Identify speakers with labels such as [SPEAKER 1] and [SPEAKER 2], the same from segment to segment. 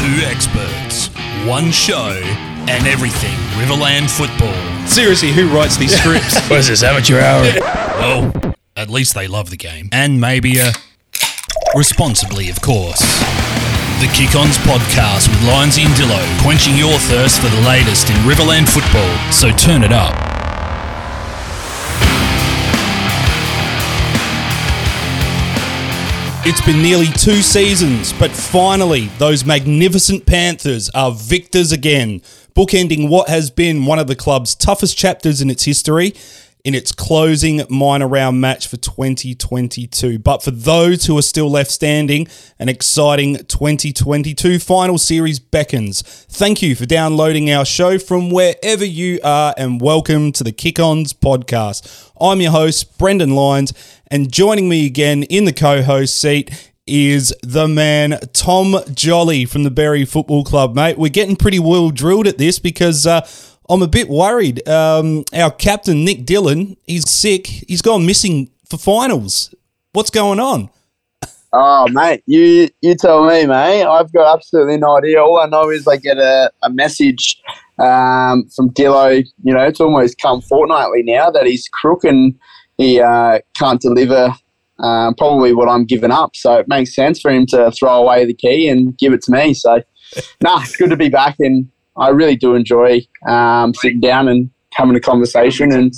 [SPEAKER 1] Two experts, one show, and everything Riverland football.
[SPEAKER 2] Seriously, who writes these scripts?
[SPEAKER 3] What is this, amateur hour?
[SPEAKER 1] Well, at least they love the game. And maybe, uh, responsibly, of course. The Kick Ons podcast with Lionsy and Dillo, quenching your thirst for the latest in Riverland football. So turn it up.
[SPEAKER 2] It's been nearly two seasons, but finally, those magnificent Panthers are victors again, bookending what has been one of the club's toughest chapters in its history in its closing minor round match for 2022. But for those who are still left standing, an exciting 2022 final series beckons. Thank you for downloading our show from wherever you are, and welcome to the Kick Ons podcast. I'm your host, Brendan Lyons, and joining me again in the co host seat is the man Tom Jolly from the Berri Football Club, mate. We're getting pretty well drilled at this because uh, I'm a bit worried. Um, our captain Nick Dillon, he's sick. He's gone missing for finals. What's going on?
[SPEAKER 4] Oh, mate, you you tell me, mate. I've got absolutely no idea. All I know is I get a, a message um, from Dillo. You know, it's almost come fortnightly now that he's crook and he uh, can't deliver um, probably what I'm giving up. So it makes sense for him to throw away the key and give it to me. So, nah, it's good to be back and I really do enjoy um, sitting down and having a conversation and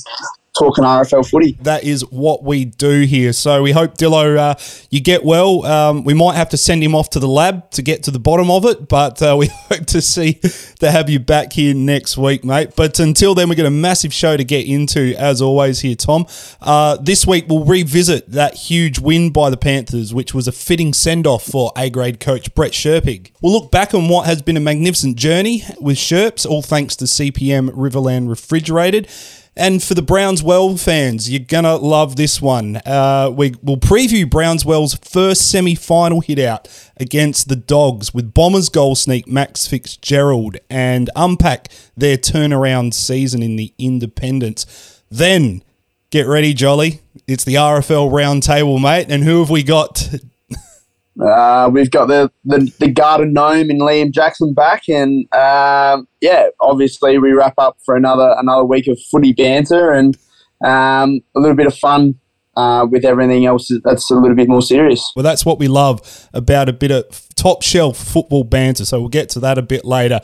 [SPEAKER 4] talking RFL footy.
[SPEAKER 2] That is what we do here. So we hope Dillo, uh, you get well. Um, we might have to send him off to the lab to get to the bottom of it, but uh, we hope to see to have you back here next week, mate. But until then, we've got a massive show to get into, as always. Here, Tom. Uh, this week we'll revisit that huge win by the Panthers, which was a fitting send off for A grade coach Brett Sherpig. We'll look back on what has been a magnificent journey with Sherps, all thanks to CPM Riverland Refrigerated. And for the Brownswell fans, you're going to love this one. Uh, we will preview Brownswell's first semi final hit out against the Dogs with Bombers goal sneak Max Fitzgerald and unpack their turnaround season in the Independents. Then, get ready, Jolly. It's the RFL roundtable, mate. And who have we got
[SPEAKER 4] uh, we've got the, the, the Garden Gnome and Liam Jackson back, and um, yeah, obviously we wrap up for another another week of footy banter and um, a little bit of fun uh, with everything else that's a little bit more serious.
[SPEAKER 2] Well, that's what we love about a bit of top shelf football banter. So we'll get to that a bit later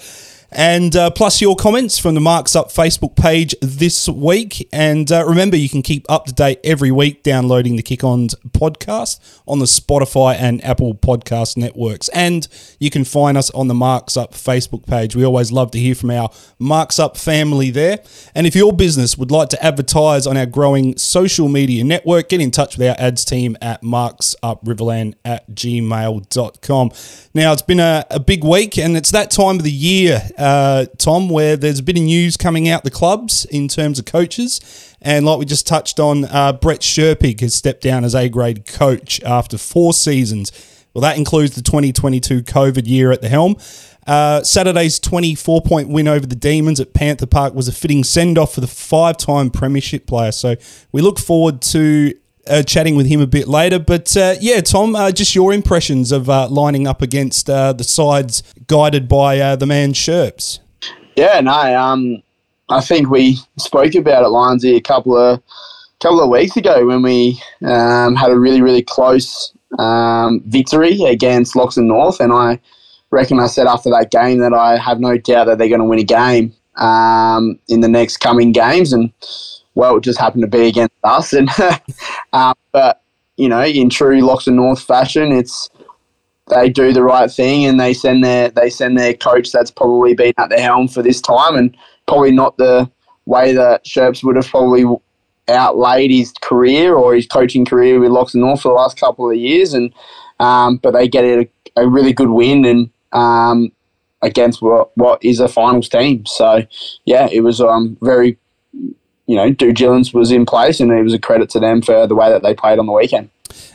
[SPEAKER 2] and uh, plus your comments from the Marks Up Facebook page this week. And uh, remember, you can keep up to date every week downloading the Kick Ons podcast on the Spotify and Apple podcast networks. And you can find us on the Marks Up Facebook page. We always love to hear from our Marks Up family there. And if your business would like to advertise on our growing social media network, get in touch with our ads team at marksupriverland at gmail.com. Now, it's been a, a big week, and it's that time of the year uh, Tom, where there's a bit of news coming out the clubs in terms of coaches. And like we just touched on, uh, Brett Sherpig has stepped down as A grade coach after four seasons. Well, that includes the 2022 COVID year at the helm. Uh, Saturday's 24 point win over the Demons at Panther Park was a fitting send off for the five time Premiership player. So we look forward to uh, chatting with him a bit later. But uh, yeah, Tom, uh, just your impressions of uh, lining up against uh, the sides guided by uh, the man Sherps.
[SPEAKER 4] Yeah, no, um, I think we spoke about it, Lionsy, a couple of couple of weeks ago when we um, had a really really close um, victory against Loxton North, and I reckon I said after that game that I have no doubt that they're going to win a game um, in the next coming games, and well, it just happened to be against us. And um, but you know, in true Locks Loxton North fashion, it's they do the right thing and they send their they send their coach that's probably been at the helm for this time and probably not the way that Sherps would have probably outlaid his career or his coaching career with Locks Loxton North for the last couple of years and um, but they get a, a, really good win and um, against what what is a finals team. So yeah, it was um, very you know, due diligence was in place, and it was a credit to them for the way that they played on the weekend.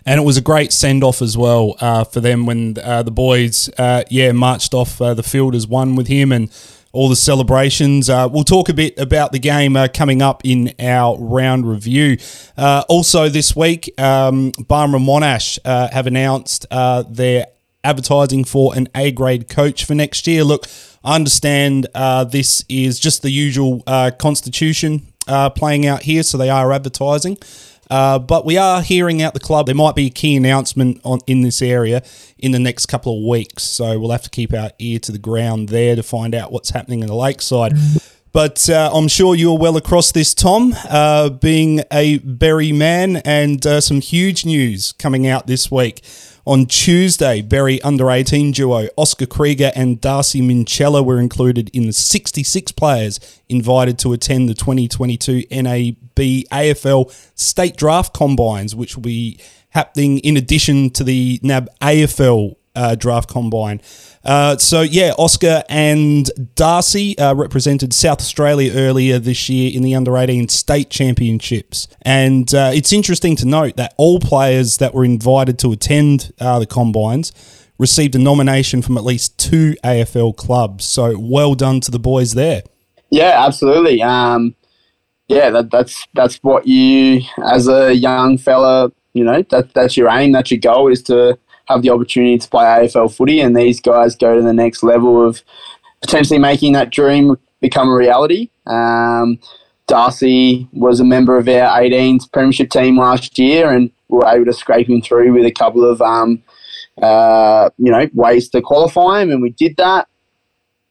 [SPEAKER 2] And it was a great send off as well uh, for them when uh, the boys, uh, yeah, marched off uh, the field as one with him and all the celebrations. Uh, we'll talk a bit about the game uh, coming up in our round review. also, this week, um, Barmera Monash have announced their advertising for an A grade coach for next year. Look, I understand uh, this is just the usual uh, constitution uh, playing out here, so they are advertising. Uh, but we are hearing out the club. There might be a key announcement on in this area in the next couple of weeks. So we'll have to keep our ear to the ground there to find out what's happening in the lakeside. But uh, I'm sure you're well across this, Tom, uh, being a Berri man, and uh, some huge news coming out this week. On Tuesday, Berri under 18 duo Oscar Krieger and Darcy Minchella were included in the 66 players invited to attend the 2022 NAB AFL State Draft Combines, which will be happening in addition to the NAB AFL uh, Draft Combine. Uh, so yeah, Oscar and Darcy uh, represented South Australia earlier this year in the under 18 state championships, and uh, it's interesting to note that all players that were invited to attend uh, the combines received a nomination from at least two AFL clubs. So well done to the boys there.
[SPEAKER 4] Yeah, absolutely. Um, yeah, that, that's that's what you as a young fella, you know, that that's your aim, that's your goal is to have the opportunity to play AFL footy, and these guys go to the next level of potentially making that dream become a reality. Um, Darcy was a member of our 18s premiership team last year, and we were able to scrape him through with a couple of um, uh, you know ways to qualify him, and we did that.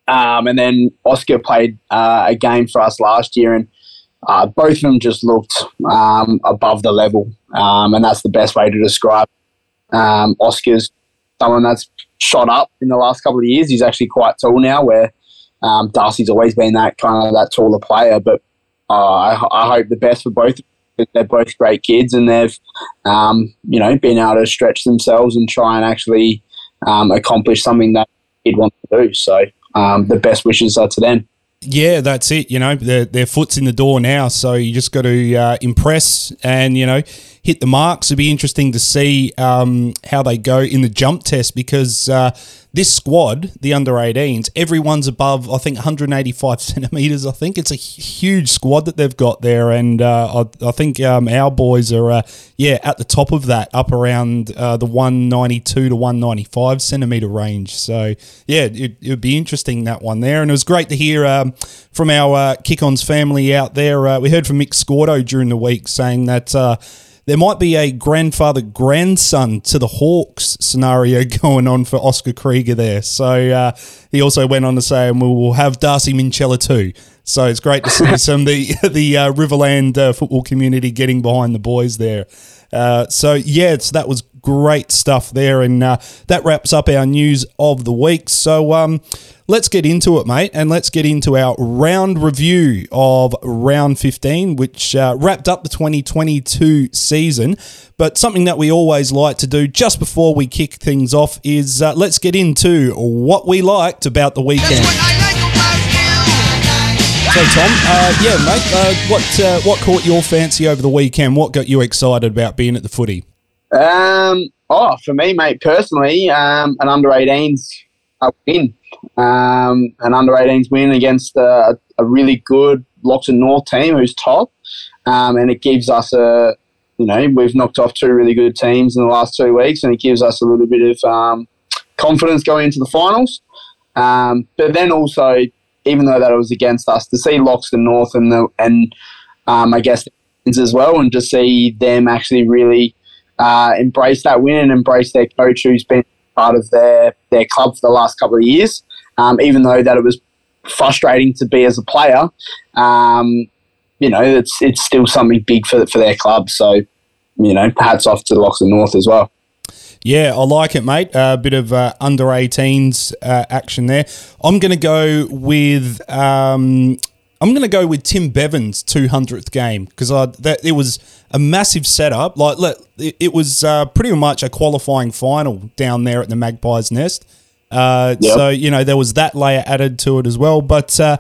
[SPEAKER 4] Um, and then Oscar played uh, a game for us last year, and uh, both of them just looked um, above the level, um, and that's the best way to describe. Um, Oscar's someone that's shot up in the last couple of years. He's actually quite tall now, where um, Darcy's always been that kind of that taller player. But uh, I, I, hope the best for both. They're both great kids, and they've um, you know been able to stretch themselves and try and actually um, accomplish something that he'd want to do. So um, the best wishes are to them.
[SPEAKER 2] Yeah, that's it. You know, their, foot's in the door now, so you just got to uh, impress and you know hit the marks. It'd be interesting to see um, how they go in the jump test because uh, this squad, the under 18s, everyone's above, I think, 185 centimetres. I think it's a huge squad that they've got there. And uh, I, I, think um, our boys are, uh, yeah, at the top of that, up around uh, the 192 to 195 centimetre range. So, yeah, it, would be interesting, that one there. And it was great to hear um, from our uh, Kick Ons family out there. Uh, we heard from Mick Scordo during the week saying that there might be a grandfather grandson to the Hawks scenario going on for Oscar Krieger there. So uh, he also went on to say, and we will have Darcy Minchella too. So it's great to see some the the uh, Riverland uh, football community getting behind the boys there. Uh, so yeah, so that was great stuff there, and uh, that wraps up our news of the week. So um, let's get into it, mate, and let's get into our round review of round 15, which uh, wrapped up the 2022 season. But something that we always like to do just before we kick things off is uh, let's get into what we liked about the weekend. So, Tom, uh, yeah, mate, uh, what uh, what caught your fancy over the weekend? What got you excited about being at the footy?
[SPEAKER 4] Um, oh, for me, mate, personally, um, an under 18s win um, an under 18s win against a, a, really good Loxton North team who's top. Um, and it gives us a, you know, we've knocked off two really good teams in the last two weeks, and it gives us a little bit of um, confidence going into the finals. Um, but then also, even though that it was against us, to see Loxton North and the and um, I guess as well, and to see them actually really uh, embrace that win and embrace their coach who's been part of their their club for the last couple of years um, even though that it was frustrating to be as a player. Um, you know, it's it's still something big for for their club. So, you know, hats off to Loxton North as well.
[SPEAKER 2] Yeah, I like it, mate. A uh, bit of uh, under 18s uh, action there. I'm going to go with. Um, I'm going to go with Tim Bevan's 200th game because that it was a massive setup. Like, it, it was uh, pretty much a qualifying final down there at the Magpies Nest. Uh, yep. So you know there was that layer added to it as well, but. Uh,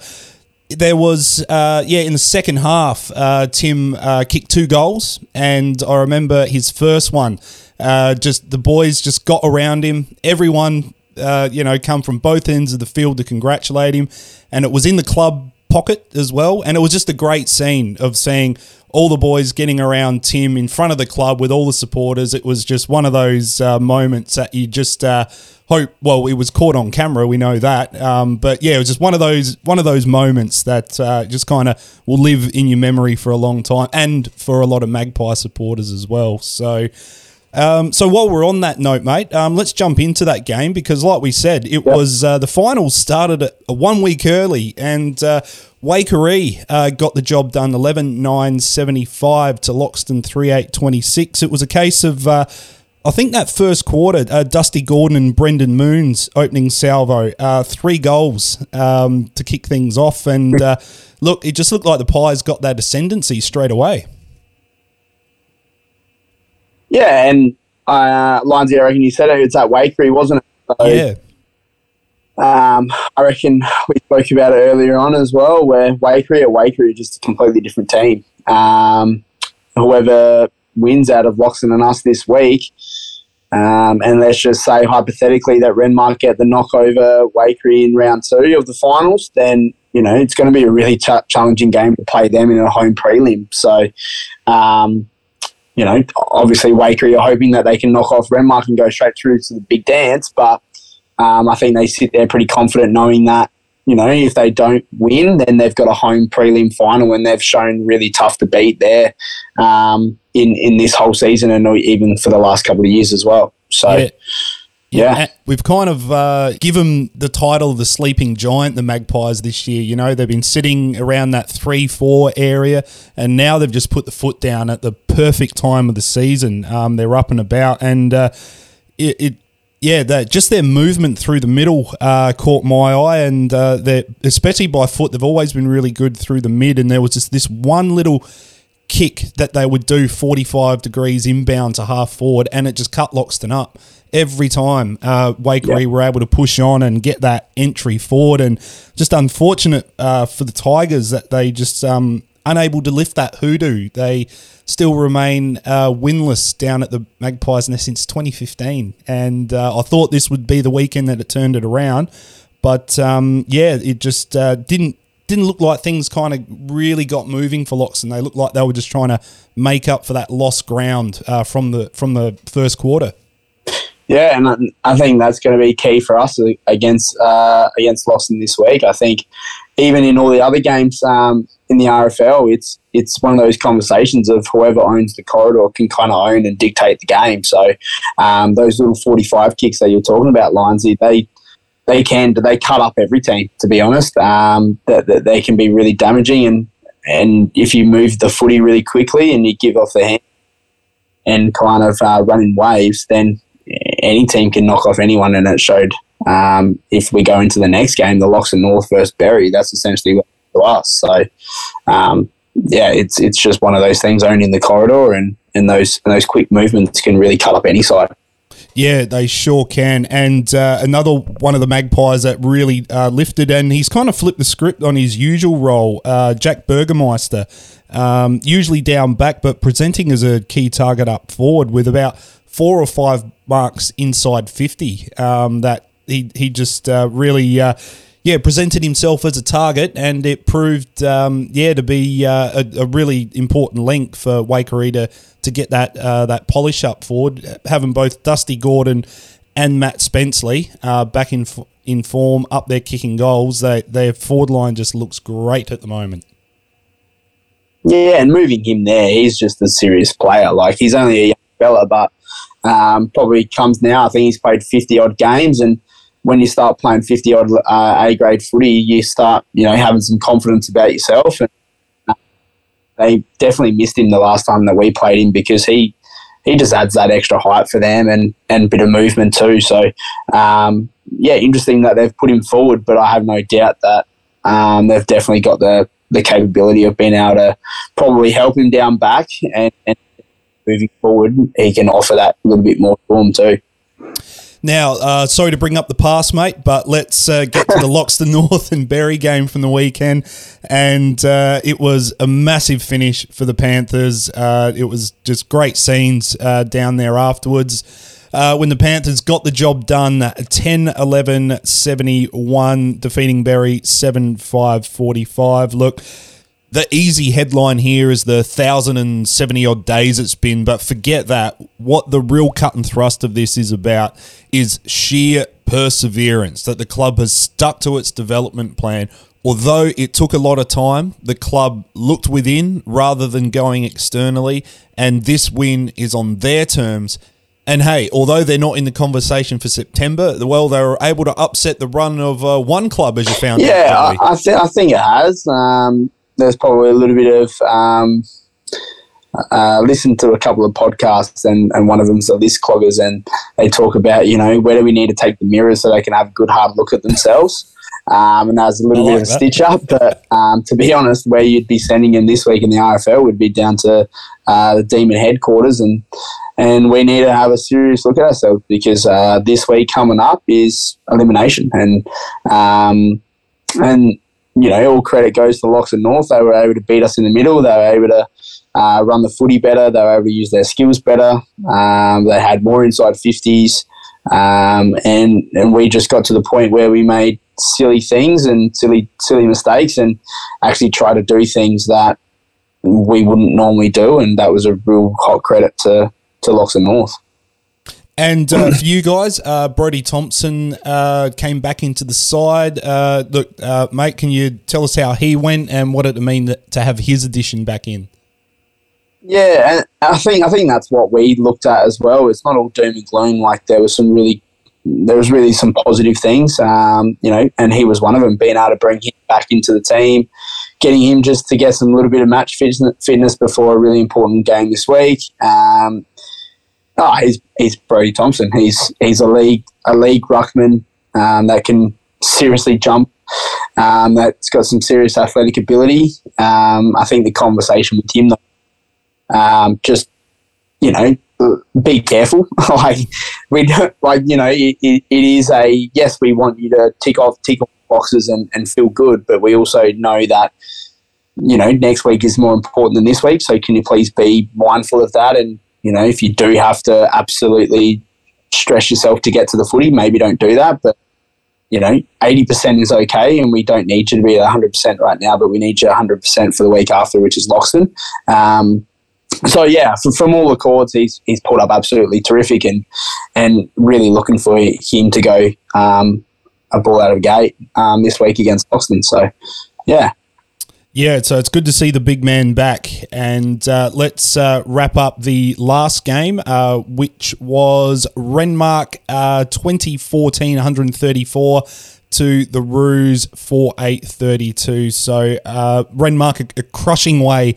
[SPEAKER 2] there was, uh, yeah, in the second half, uh, Tim uh, kicked two goals, and I remember his first one. Uh, just the boys just got around him. Everyone, uh, you know, come from both ends of the field to congratulate him, and it was in the club pocket as well. And it was just a great scene of seeing all the boys getting around Tim in front of the club with all the supporters. It was just one of those uh, moments that you just uh, hope. Well, it was caught on camera, we know that. Um, but yeah, it was just one of those one of those moments that uh, just kind of will live in your memory for a long time, and for a lot of Magpie supporters as well. So. Um, so while we're on that note, mate, um, let's jump into that game because, like we said, it yep. was uh, the finals started one week early, and uh, Waikerie uh, got the job done 11 9 75 to Loxton 3 8 26. It was a case of, uh, I think that first quarter, uh, Dusty Gordon and Brendan Moon's opening salvo, uh, three goals um, to kick things off. And look, it just looked like the Pies got that ascendancy straight away.
[SPEAKER 4] Yeah, and uh, Lionsy, I reckon you said it. It's at Waikerie, wasn't it?
[SPEAKER 2] So, yeah.
[SPEAKER 4] Um, I reckon we spoke about it earlier on as well, where Waikerie at are just a completely different team. Um, whoever wins out of Loxton and us this week, um, and let's just say hypothetically that Renmark get the knockover Waikerie in round two of the finals, then you know it's going to be a really ch- challenging game to play them in a home prelim. So, um, you know, obviously Waikerie are hoping that they can knock off Renmark and go straight through to the big dance, but um, I think they sit there pretty confident knowing that, you know, if they don't win, then they've got a home prelim final and they've shown really tough to beat there um, in, in this whole season and even for the last couple of years as well. So. Yeah. Yeah.
[SPEAKER 2] We've kind of uh, given the title of the sleeping giant, the Magpies, this year. You know, they've been sitting around that 3 4 area, and now they've just put the foot down at the perfect time of the season. Um, they're up and about, and uh, it, it yeah, that just their movement through the middle uh, caught my eye, and uh, especially by foot, they've always been really good through the mid. And there was just this one little kick that they would do 45 degrees inbound to half forward, and it just cut Loxton up every time uh, Waikerie yep. were able to push on and get that entry forward. And just unfortunate uh, for the Tigers that they just um, unable to lift that hoodoo. They still remain uh, winless down at the Magpies Nest since 2015. And uh, I thought this would be the weekend that it turned it around. But um, yeah, it just uh, didn't didn't look like things kind of really got moving for Loxton. They looked like they were just trying to make up for that lost ground uh, from the from the first quarter.
[SPEAKER 4] Yeah, and I think that's going to be key for us against uh, against Loxton this week. I think even in all the other games um, in the RFL, it's it's one of those conversations of whoever owns the corridor can kind of own and dictate the game. So um, those little forty-five kicks that you're talking about, Lionsy, they they can they cut up every team. To be honest, um, that, that they can be really damaging, and and if you move the footy really quickly and you give off the hand and kind of uh, run in waves, then any team can knock off anyone, and it showed. Um, if we go into the next game, the Locks Loxton North versus Berri, that's essentially what to us. So, um, yeah, it's it's just one of those things owning the corridor, and and those and those quick movements can really cut up any side.
[SPEAKER 2] Yeah, they sure can. And uh, another one of the Magpies that really uh, lifted, and he's kind of flipped the script on his usual role. Uh, Jack Burgermeister, um, usually down back, but presenting as a key target up forward with about four or five marks inside 50. Um, that he, he just uh, really uh, yeah, presented himself as a target, and it proved, um, yeah, to be uh, a, a, really important link for Waikerie to, to get that uh, that polish up forward. Having both Dusty Gordon and Matt Spenceley uh, back in in form, up there kicking goals, they, their forward line just looks great at the moment.
[SPEAKER 4] Yeah, and moving him there, he's just a serious player. Like he's only a young fella, but um, probably comes now. I think he's played fifty odd games and when you start playing 50 odd uh, A grade footy, you start, you know, having some confidence about yourself. And uh, they definitely missed him the last time that we played him because he, he just adds that extra height for them and, and a bit of movement too. So, um, yeah, interesting that they've put him forward, but I have no doubt that um, they've definitely got the, the capability of being able to probably help him down back and, and moving forward, he can offer that a little bit more form too.
[SPEAKER 2] Now, uh, sorry to bring up the past, mate, but let's uh, get to the Loxton North and Berri game from the weekend. And uh, it was a massive finish for the Panthers. Uh, it was just great scenes uh, down there afterwards. uh, when the Panthers got the job done 10 11 71, defeating Berri 7 5 45. Look, the easy headline here is the 1,070 odd days it's been, but forget that. What the real cut and thrust of this is about is sheer perseverance that the club has stuck to its development plan. Although it took a lot of time, the club looked within rather than going externally, and this win is on their terms. And hey, although they're not in the conversation for September, well, they were able to upset the run of uh, one club, as you found
[SPEAKER 4] yeah,
[SPEAKER 2] out.
[SPEAKER 4] I, I, th- I think it has. Um, there's probably a little bit of um, uh, listened to a couple of podcasts, and, and one of them's the list cloggers, and they talk about you know where do we need to take the mirrors so they can have a good hard look at themselves. Um, and that was a little
[SPEAKER 2] I
[SPEAKER 4] bit of a stitch up, but um, to be honest, where you'd be sending him this week in the RFL would be down to uh, the Demon headquarters, and and we need to have a serious look at ourselves because uh, this week coming up is elimination, and um, and you know all credit goes to Loxton North. They were able to beat us in the middle. They were able to uh, run the footy better. They were able to use their skills better. Um, they had more inside fifties, um, and and we just got to the point where we made silly things and silly silly mistakes, and actually try to do things that we wouldn't normally do, and that was a real hot credit to to Loxton North.
[SPEAKER 2] And uh, for you guys, uh, Brody Thompson uh, came back into the side. Uh, look, uh, mate, can you tell us how he went and what it mean to have his addition back in?
[SPEAKER 4] Yeah, and I think I think that's what we looked at as well. It's not all doom and gloom. Like there was some really, there was really some positive things. Um, you know, and he was one of them. Being able to bring him back into the team, getting him just to get some little bit of match fitness, fitness before a really important game this week. Um, oh, he's he's Brody Thompson. He's he's a league a league ruckman um, that can seriously jump. Um, that's got some serious athletic ability. Um, I think the conversation with him, though, um, just you know, be careful. like we don't like you know, it, it, it is a yes. We want you to tick off tick off boxes and, and feel good, but we also know that you know next week is more important than this week. So can you please be mindful of that? And you know, if you do have to absolutely stress yourself to get to the footy, maybe don't do that. But you know, eighty percent is okay, and we don't need you to be at hundred percent right now, but we need you hundred percent for the week after, which is Loxton. Um, so yeah, from, from all the chords, he's he's pulled up absolutely terrific, and and really looking for him to go um, a ball out of the gate um, this week against Loxton. So yeah,
[SPEAKER 2] Yeah, so it's good to see the big man back. And uh, let's uh, wrap up the last game, uh, which was Renmark uh, 2014 134 to the Roos 4832. So uh, Renmark, a, a crushing way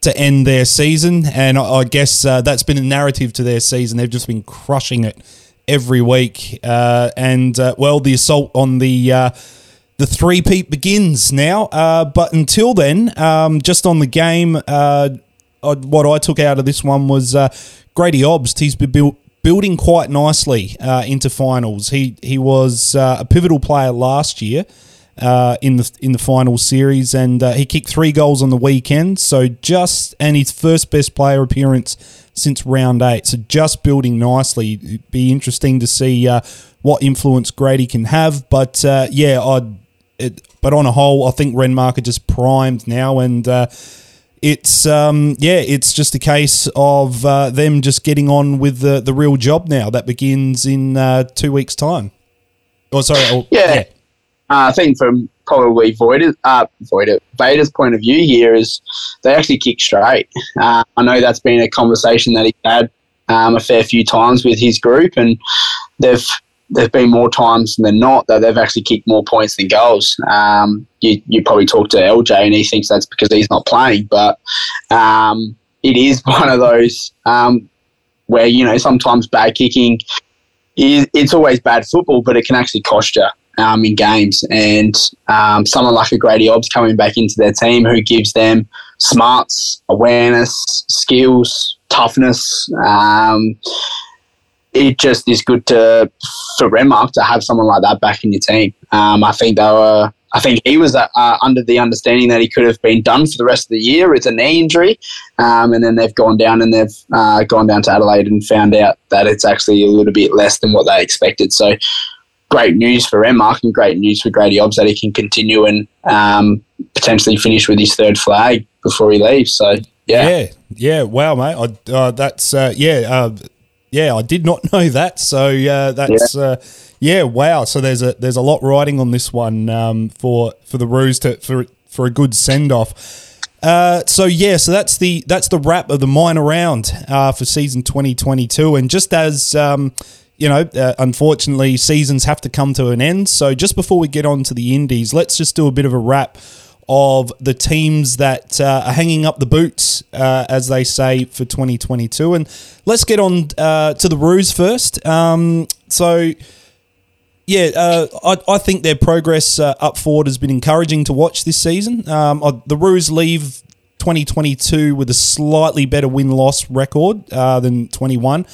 [SPEAKER 2] to end their season. And I, I guess uh, that's been a narrative to their season. They've just been crushing it every week. And, well, the assault on the. The three peat begins now. Uh, but until then, um, just on the game, uh, what I took out of this one was uh, Grady Obst. He's been built, building quite nicely uh, into finals. He he was uh, a pivotal player last year. Uh, in the in the final series, and he kicked three goals on the weekend. So just and his first best player appearance since round eight. So just building nicely. It'd be interesting to see what influence Grady can have. But uh, yeah, I'd it, but on a whole, I think Renmark are just primed now, and uh, it's um, yeah, it's just a case of uh, them just getting on with the the real job now that begins in uh, two weeks' time. Oh, sorry, oh,
[SPEAKER 4] Yeah. Uh, I think from probably Voider, uh, Voider, Vader's point of view here is they actually kick straight. Uh, I know that's been a conversation that he had um, a fair few times with his group, and they've there's been more times than not that they've actually kicked more points than goals. Um, you, you probably talk to LJ and he thinks that's because he's not playing, but um, it is one of those um, where you know sometimes bad kicking is it's always bad football, but it can actually cost you um, in games. And um, someone like a Grady Obbs coming back into their team who gives them smarts, awareness, skills, toughness. It just is good to for Renmark to have someone like that back in your team. Um, I think they were I think he was uh, uh, under the understanding that he could have been done for the rest of the year with a knee injury, um, and then they've gone down and they've uh, gone down to Adelaide and found out that it's actually a little bit less than what they expected. So great news for Renmark and great news for Grady Hobbs that he can continue and um, potentially finish with his third flag before he leaves. So yeah,
[SPEAKER 2] yeah, yeah. Wow, mate. I, uh, that's uh, yeah, uh, yeah. I did not know that. So uh, that's yeah. Uh, yeah. Wow. So there's a there's a lot riding on this one um, for for the Roos to for for a good send off. Uh, so yeah, so that's the that's the wrap of the minor round uh, for season 2022, and just as um, you know, uh, unfortunately, seasons have to come to an end. So just before we get on to the Indies, let's just do a bit of a wrap of the teams that uh, are hanging up the boots, uh, as they say, for 2022. And let's get on uh, to the Roos first. Um, so, yeah, uh, I, I, think their progress uh, up forward has been encouraging to watch this season. Um, the Roos leave 2022 with a slightly better win loss record uh, than 21.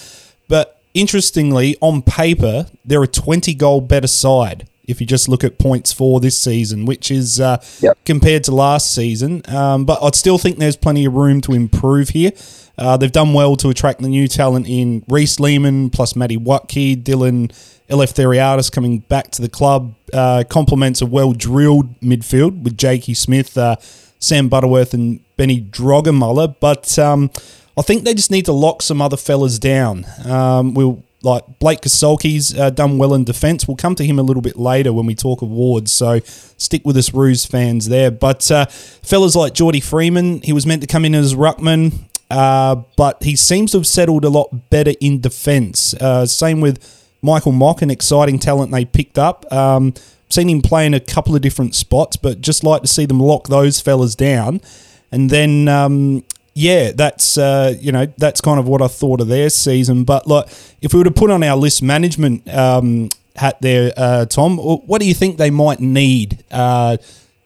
[SPEAKER 2] But interestingly, on paper, they're a 20 goal better side if you just look at points for this season, which is uh, yep. compared to last season. Um, but I'd still think there's plenty of room to improve here. Uh, they've done well to attract the new talent in Reese Lehman plus Matty Watke, Dylan Eleftheriadis coming back to the club. Uh, complements a well drilled midfield with Jakey Smith, uh, Sam Butterworth, and Benny Drogamuller. But um, I think they just need to lock some other fellas down. Um, we'll like Blake Kasulki's uh, done well in defence. We'll come to him a little bit later when we talk awards, so stick with us, Roos fans there. But uh, fellas like Geordie Freeman, he was meant to come in as ruckman, uh, but he seems to have settled a lot better in defence. Uh, same with Michael Mock, an exciting talent they picked up. Um, seen him play in a couple of different spots, but just like to see them lock those fellas down. And then um, yeah, that's uh, you know that's kind of what I thought of their season. But like, if we were to put on our list management um, hat there, uh, Tom, what do you think they might need uh,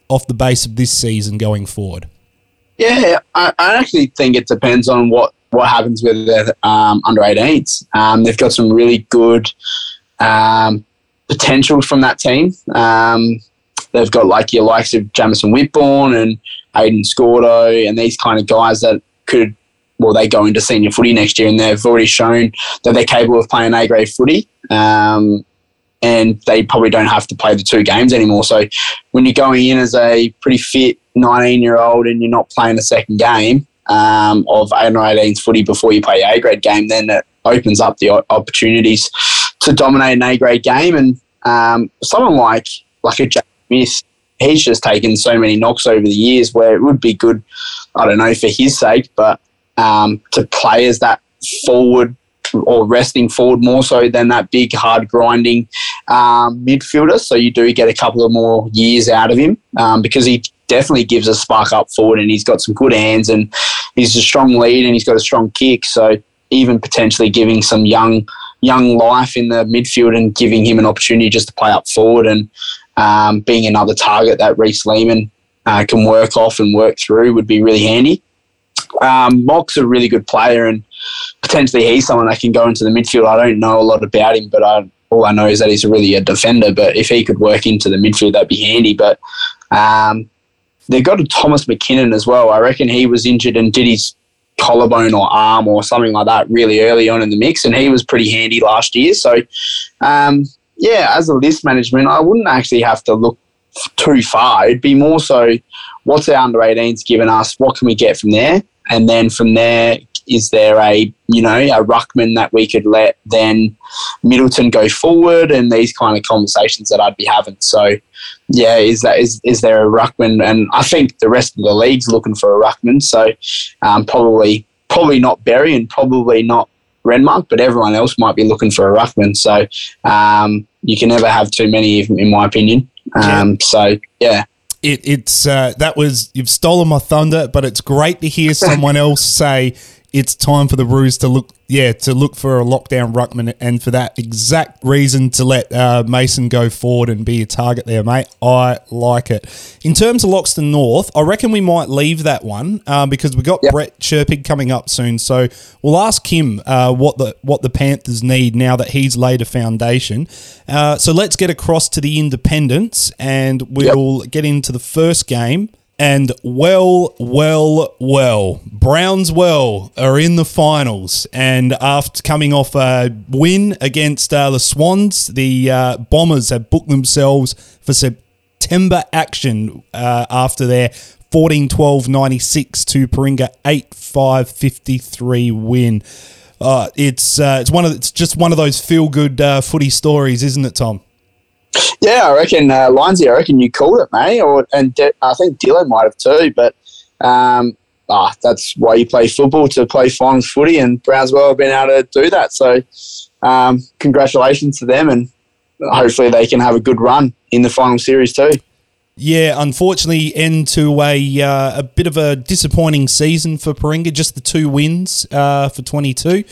[SPEAKER 2] off the base of this season going forward?
[SPEAKER 4] Yeah, I, I actually think it depends on what what happens with the um, under 18s. Um, they've got some really good um, potential from that team. Um, they've got like your likes of Jamison Whitbourne and Aiden Scordo and these kind of guys that could, well, they go into senior footy next year and they've already shown that they're capable of playing A grade footy. Um, and they probably don't have to play the two games anymore. So when you're going in as a pretty fit 19 year old and you're not playing the second game um, of under 18s footy before you play A grade game, then it opens up the opportunities to dominate an A grade game. And um, someone like like a Jack Smith he's just taken so many knocks over the years where it would be good, I don't know, for his sake, but um, to play as that forward or resting forward more so than that big, hard grinding um, midfielder. So you do get a couple of more years out of him um, because he definitely gives a spark up forward and he's got some good hands and he's a strong lead and he's got a strong kick. So even potentially giving some young young life in the midfield and giving him an opportunity just to play up forward and um, being another target that Reese Lehman uh, can work off and work through would be really handy. Um, Mock's a really good player, and potentially he's someone that can go into the midfield. I don't know a lot about him, but I, all I know is that he's really a defender. But if he could work into the midfield, that'd be handy. But um, they've got a Thomas McKinnon as well. I reckon he was injured and did his collarbone or arm or something like that really early on in the mix, and he was pretty handy last year. So um, yeah, as a list management, I wouldn't actually have to look too far. It'd be more so what's our under 18s given us? What can we get from there? And then from there, is there a you know a ruckman that we could let then Middleton go forward and these kind of conversations that I'd be having. So yeah, is that is is there a ruckman? And I think the rest of the league's looking for a ruckman. So um, probably probably not Berri and probably not Renmark, but everyone else might be looking for a ruckman. So um, you can never have too many, in my opinion. Um, yeah. So yeah.
[SPEAKER 2] It, it's uh, that was you've stolen my thunder, but it's great to hear someone else say it's time for the Roos to look, yeah, to look for a lockdown ruckman, and for that exact reason to let uh, Mason go forward and be a target there, mate. I like it. In terms of Loxton North, I reckon we might leave that one uh, because we got yep. Brett Sherpig coming up soon, so we'll ask him uh, what the what the Panthers need now that he's laid a foundation. Uh, so let's get across to the Independents, and we'll yep. get into the first game. And well, well, well, Brownswell are in the finals. And after coming off a win against uh, the Swans, the uh, Bombers have booked themselves for September action uh, after their 14 12 96 to Paringa 8 5 53 win. Uh, it's uh, it's one of it's just one of those feel good uh, footy stories, isn't it, Tom?
[SPEAKER 4] Yeah, I reckon uh, Lionsy. I reckon you called it, mate, or and De- I think Dylan might have too. But um, oh, that's why you play football to play finals footy, and Brownswell have been able to do that. So, um, congratulations to them, and hopefully they can have a good run in the final series too.
[SPEAKER 2] Yeah, unfortunately, end to a uh, a bit of a disappointing season for Paringa. Just the two wins uh, for twenty two.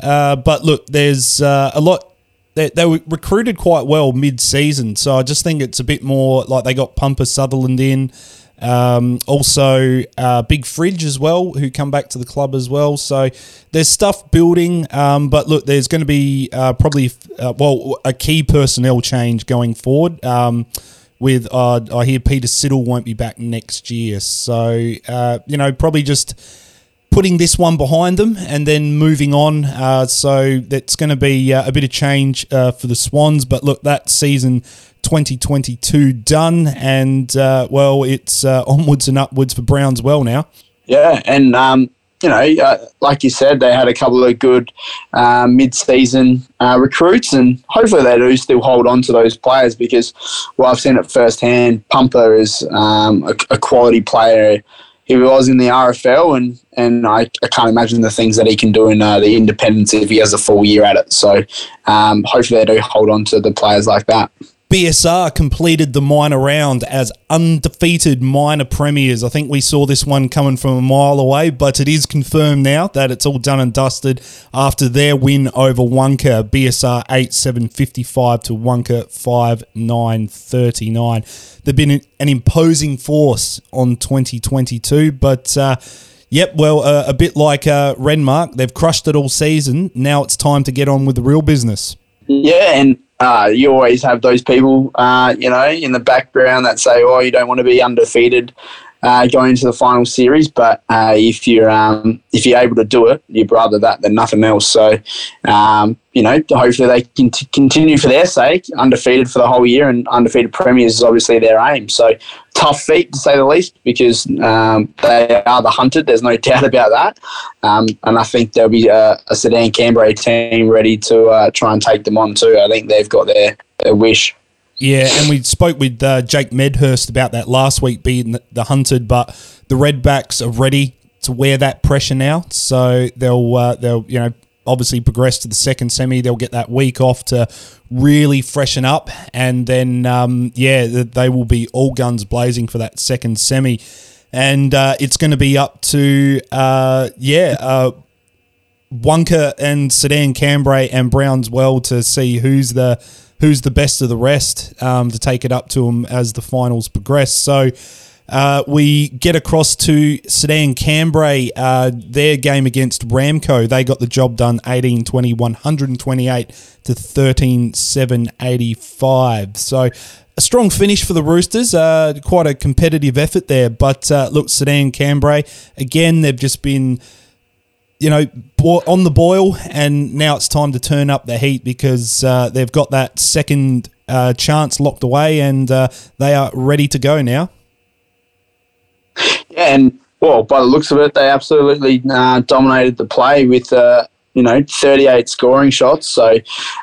[SPEAKER 2] Uh, but look, there's uh, a lot they, they were recruited quite well mid season. So I just think it's a bit more like they got Pumper Sutherland in. Um, also, uh, Big Fridge as well, who come back to the club as well. So there's stuff building. Um, but look, there's going to be uh, probably, uh, well, a key personnel change going forward. Um, with, uh, I hear Peter Siddle won't be back next year. So, uh, you know, probably just putting this one behind them and then moving on. Uh, so that's going to be uh, a bit of change uh, for the Swans. But look, that season 2022 done, and uh, well, it's uh, onwards and upwards for Browns well now.
[SPEAKER 4] Yeah, and um, you know, uh, like you said, they had a couple of good mid-season recruits, and hopefully they do still hold on to those players because, well, I've seen it firsthand. Pumper is um, a, a quality player he was in the RFL, and and I, I can't imagine the things that he can do in uh, the independents if he has a full year at it. So um, hopefully they do hold on to the players like that.
[SPEAKER 2] BSR completed the minor round as undefeated minor premiers. I think we saw this one coming from a mile away, but it is confirmed now that it's all done and dusted after their win over Wunkar. BSR 8 7 55 to Wunkar 5 9 39. They've been an imposing force on 2022, but. Uh, Yep, well, uh, a bit like uh, Renmark, they've crushed it all season. Now it's time to get on with the real business.
[SPEAKER 4] Yeah, and uh, you always have those people, uh, you know, in the background that say, "Oh, you don't want to be undefeated uh, going into the final series." But uh, if you're um, if you're able to do it, you'd rather that than nothing else. So, um, you know, hopefully they can t- continue for their sake, undefeated for the whole year, and undefeated premiers is obviously their aim. So, tough feat to say the least, because um, they are the hunted. There's no doubt about that. Um, and I think there'll be a, a Sedan Cambrai team ready to uh, try and take them on too. I think they've got their, their wish.
[SPEAKER 2] Yeah, and we spoke with uh, Jake Medhurst about that last week, being the, hunted, but the Redbacks are ready to wear that pressure now. So they'll uh, they'll you know obviously progress to the second semi. They'll get that week off to really freshen up, and then um, yeah, they will be all guns blazing for that second semi, and uh, it's going to be up to uh, yeah. Uh, Wunkar and Sedan Cambrai and Brownswell to see who's the who's the best of the rest um, to take it up to them as the finals progress. So uh, we get across to Sedan Cambrai, uh, their game against Ramco. They got the job done 18 20, 128 to 13 7 85. So a strong finish for the Roosters. Uh, quite a competitive effort there. But uh, look, Sedan Cambrai, again, they've just been you know, on the boil, and now it's time to turn up the heat because uh, they've got that second uh, chance locked away, and uh, they are ready to go now.
[SPEAKER 4] Yeah, and well, by the looks of it, they absolutely uh, dominated the play with uh, you know 38 scoring shots. So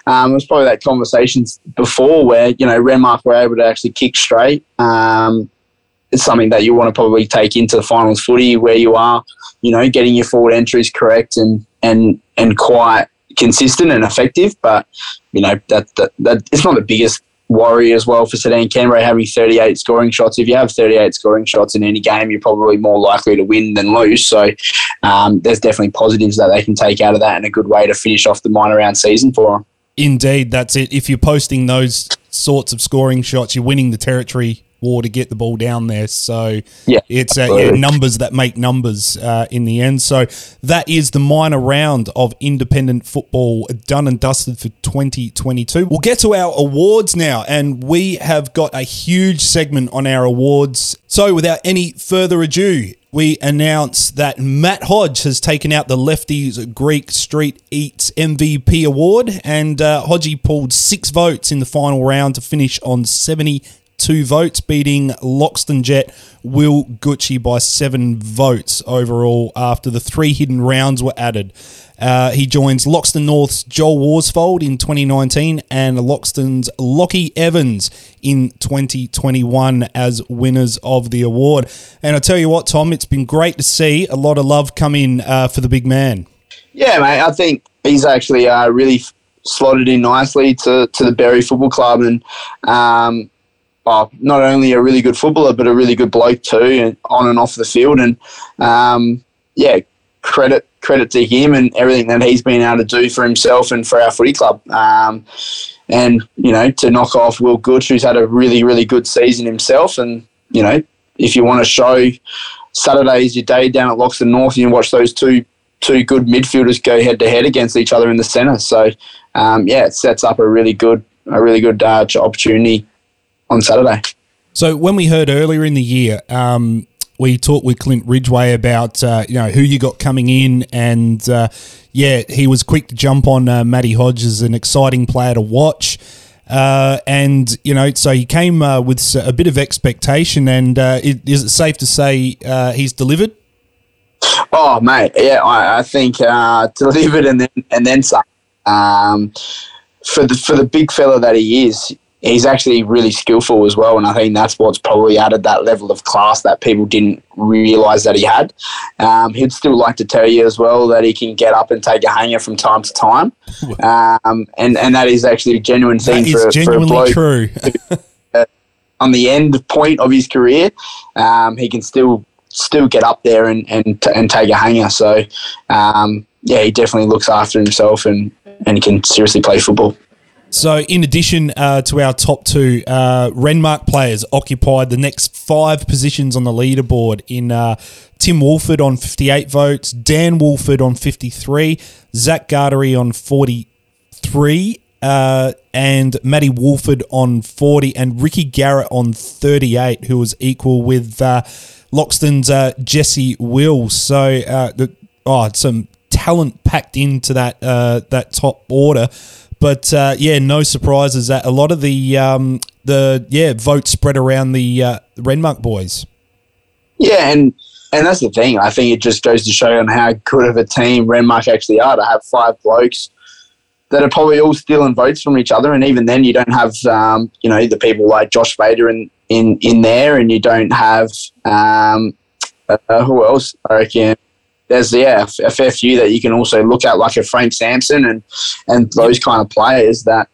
[SPEAKER 4] um, it was probably that conversations before where you know Renmark were able to actually kick straight. Um, it's something that you want to probably take into the finals footy where you are, you know, getting your forward entries correct and and and quite consistent and effective. But you know that that, that it's not the biggest worry as well for Sedan Cambrai having 38 scoring shots. If you have 38 scoring shots in any game, you're probably more likely to win than lose. So um, there's definitely positives that they can take out of that and a good way to finish off the minor round season for them.
[SPEAKER 2] Indeed, that's it. If you're posting those sorts of scoring shots, you're winning the territory war to get the ball down there. So
[SPEAKER 4] yeah,
[SPEAKER 2] it's uh, yeah, numbers that make numbers uh, in the end. So that is the minor round of independent football done and dusted for 2022. We'll get to our awards now, and we have got a huge segment on our awards. So without any further ado, we announce that Matt Hodge has taken out the Lefties Greek Street Eats MVP award, and uh, Hodgie pulled six votes in the final round to finish on 70 two votes, beating Loxton Jet Will Gucci by seven votes overall after the three hidden rounds were added. Uh, he joins Loxton North's Joel Warsfold in 2019 and Loxton's Lockie Evans in 2021 as winners of the award. And I tell you what, Tom, it's been great to see a lot of love come in uh, for the big man.
[SPEAKER 4] Yeah, mate. I think he's actually uh, really slotted in nicely to, to the Berri Football Club, and um, oh, not only a really good footballer, but a really good bloke too, and on and off the field. And um, yeah, credit credit to him and everything that he's been able to do for himself and for our footy club. Um, and you know, to knock off Will Gooch, who's had a really really good season himself. And you know, if you want to show Saturday is your day down at Loxton North, you watch those two two good midfielders go head to head against each other in the centre. So um, yeah, it sets up a really good a really good uh, opportunity on Saturday.
[SPEAKER 2] So when we heard earlier in the year, um, we talked with Clint Ridgway about uh, you know who you got coming in, and uh, yeah, he was quick to jump on uh, Matty Hodge as an exciting player to watch. Uh, and you know, so he came uh, with a bit of expectation, and uh, it, is it safe to say uh, he's delivered?
[SPEAKER 4] Oh, mate, yeah, I, I think uh, delivered and then and then some. Um, for the for the big fella that he is, he's actually really skillful as well, and I think that's what's probably added that level of class that people didn't realise that he had. Um, he'd still like to tell you as well that he can get up and take a hanger from time to time, um, and and that is actually a genuine thing
[SPEAKER 2] that for,
[SPEAKER 4] genuinely
[SPEAKER 2] for true.
[SPEAKER 4] uh, on the end point of his career, um, he can still still get up there and and, and take a hanger. So um, yeah, he definitely looks after himself and and can seriously play football.
[SPEAKER 2] So, in addition uh, to our top two, uh, Renmark players occupied the next five positions on the leaderboard in uh, Tim Wolford on 58 votes, Dan Wolford on 53, Zach Gartery on 43, uh, and Matty Wolford on 40, and Ricky Garrett on 38, who was equal with uh, Loxton's uh, Jesse Will. So, the, oh, some talent packed into that that top order. But uh, yeah, no surprises that a lot of the um, the yeah votes spread around the uh, Renmark boys.
[SPEAKER 4] Yeah, and and that's the thing. I think it just goes to show on how good of a team Renmark actually are to have five blokes that are probably all stealing votes from each other. And even then, you don't have um, you know the people like Josh Vader in in in there, and you don't have um, uh, who else? I reckon there's yeah a fair few that you can also look at like a Frank Sampson and and those kind of players that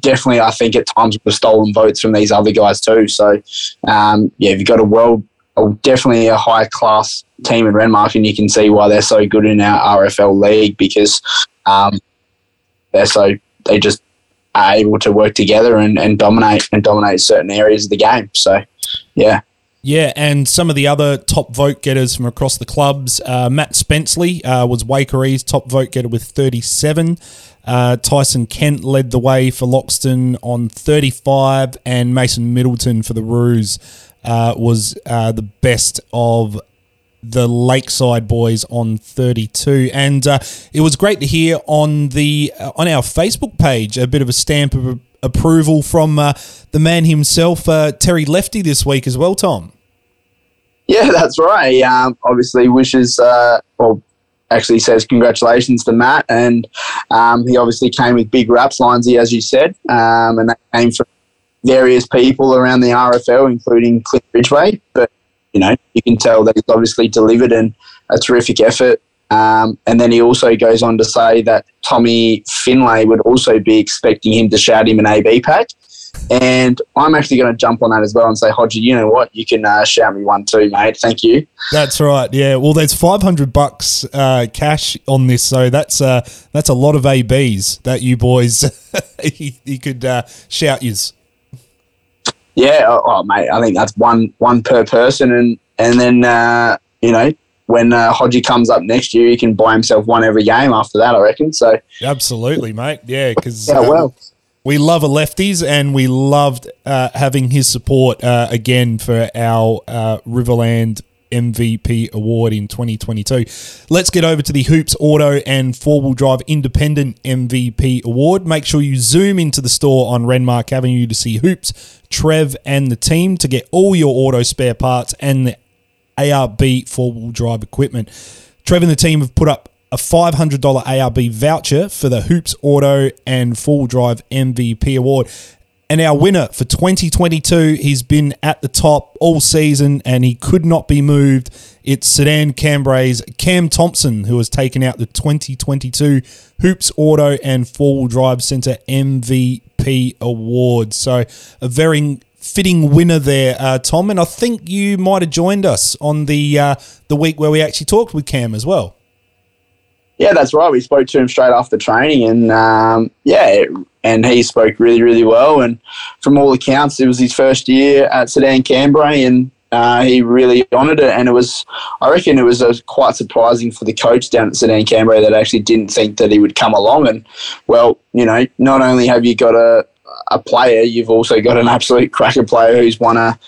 [SPEAKER 4] definitely I think at times were stolen votes from these other guys too. So um, yeah, you've got a world definitely a high class team in Renmark, and you can see why they're so good in our RFL league because um, they're so they just are able to work together and, and dominate and dominate certain areas of the game. So yeah.
[SPEAKER 2] Yeah, and some of the other top vote getters from across the clubs. Uh, Matt Spenceley uh, was Waikerie's top vote getter with 37. Uh, Tyson Kent led the way for Loxton on 35, and Mason Middleton for the Roos uh, was uh, the best of the Lakeside boys on 32. And uh, it was great to hear on the on our Facebook page a bit of a stamp of approval from uh, the man himself, uh, Terry Lefty, this week as well, Tom.
[SPEAKER 4] Yeah, that's right. Um, obviously wishes, uh, or actually says congratulations to Matt, and um, he obviously came with big raps, Lindsay, as you said, um, and that came from various people around the RFL, including Cliff Ridgeway. But you know, you can tell that he's obviously delivered and a terrific effort um, and then he also goes on to say that Tommy Finlay would also be expecting him to shout him an AB pack. And I'm actually going to jump on that as well and say, Hodgie, you know what? You can uh, shout me one too, mate. Thank you.
[SPEAKER 2] That's right. Yeah. Well, there's 500 bucks uh, cash on this, so that's uh, that's a lot of ABs that you boys you, you could uh, shout yous.
[SPEAKER 4] Yeah, oh, oh, mate, I think that's one one per person, and and then uh, you know when uh, Hodgie comes up next year, he can buy himself one every game after that. I reckon. So
[SPEAKER 2] absolutely, mate. Yeah, because
[SPEAKER 4] yeah, well.
[SPEAKER 2] We love a lefties, and we loved uh, having his support uh, again for our uh, Riverland MVP award in 2022. Let's get over to the Hoops Auto and Four Wheel Drive Independent MVP award. Make sure you zoom into the store on Renmark Avenue to see Hoops, Trev, and the team to get all your auto spare parts and the ARB four wheel drive equipment. Trev and the team have put up a $500 ARB voucher for the Hoops Auto and Full Drive MVP Award. And our winner for 2022, he's been at the top all season and he could not be moved. It's Sedan Cambrai's Cam Thompson, who has taken out the 2022 Hoops Auto and Four Wheel Drive Centre MVP Award. So, a very fitting winner there, uh, Tom. And I think you might have joined us on the uh, the week where we actually talked with Cam as well.
[SPEAKER 4] Yeah, that's right. We spoke to him straight after training, and um, yeah, and he spoke really, really well. And from all accounts, it was his first year at Sedan Cambrai, and uh, he really honoured it. And it was, I reckon, it was uh, quite surprising for the coach down at Sedan Cambrai that actually didn't think that he would come along. And well, you know, not only have you got a a player, you've also got an absolute cracker player who's won a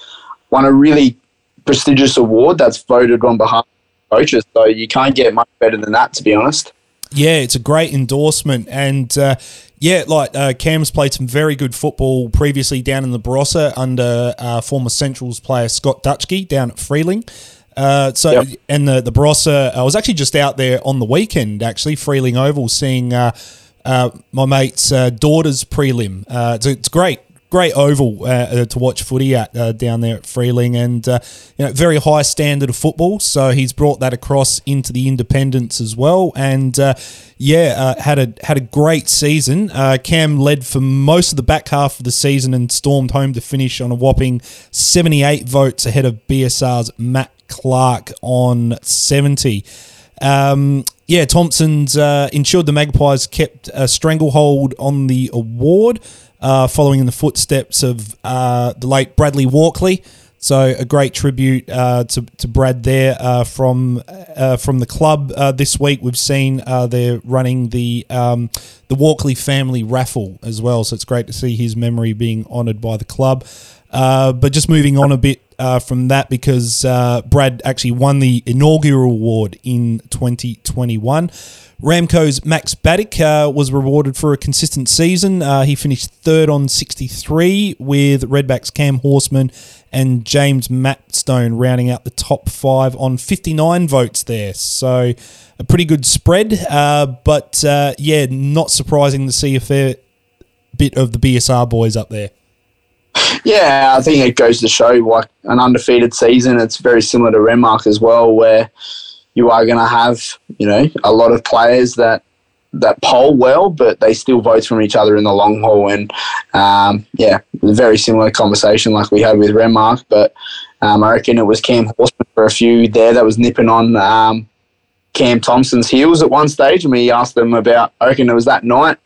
[SPEAKER 4] won a really prestigious award that's voted on behalf of coaches. So you can't get much better than that, to be honest.
[SPEAKER 2] Yeah, it's a great endorsement, and uh, yeah, like uh, Cam's played some very good football previously down in the Barossa under uh, former Centrals player Scott Dutchke down at Freeling. Uh, so yep. and the the Barossa, I was actually just out there on the weekend, actually Freeling Oval, seeing uh, uh, my mate's daughter's prelim. It's, it's, great, great oval uh, uh, to watch footy at uh, down there at Freeling, and uh, you know very high standard of football. So he's brought that across into the independents as well, and uh, yeah, uh, had a had a great season. Cam led for most of the back half of the season and stormed home to finish on a whopping seventy eight votes ahead of BSR's Matt Clark on seventy. Um, yeah, Thompson's uh, ensured the Magpies kept a stranglehold on the award uh, following in the footsteps of uh, the late Bradley Walkley. So a great tribute uh, to, to Brad there uh, from uh, from the club this week. We've seen they're running the um, the Walkley family raffle as well. So it's great to see his memory being honoured by the club. But just moving on a bit from that because Brad actually won the inaugural award in 2021. Ramco's Max Baddick uh, was rewarded for a consistent season. Uh, he finished third on 63 with Redback's Cam Horseman and James Matstone rounding out the top five on 59 votes there. So a pretty good spread, uh, but uh, yeah, not surprising to see a fair bit of the BSR boys up there.
[SPEAKER 4] Yeah, I think it goes to show like an undefeated season. It's very similar to Renmark as well, where you are going to have, you know, a lot of players that that poll well, but they still vote from each other in the long haul. And um, yeah, very similar conversation like we had with Renmark. But um, I reckon it was Cam Horseman for a few there that was nipping on um, Cam Thompson's heels at one stage. And we asked them about, I reckon it was that night,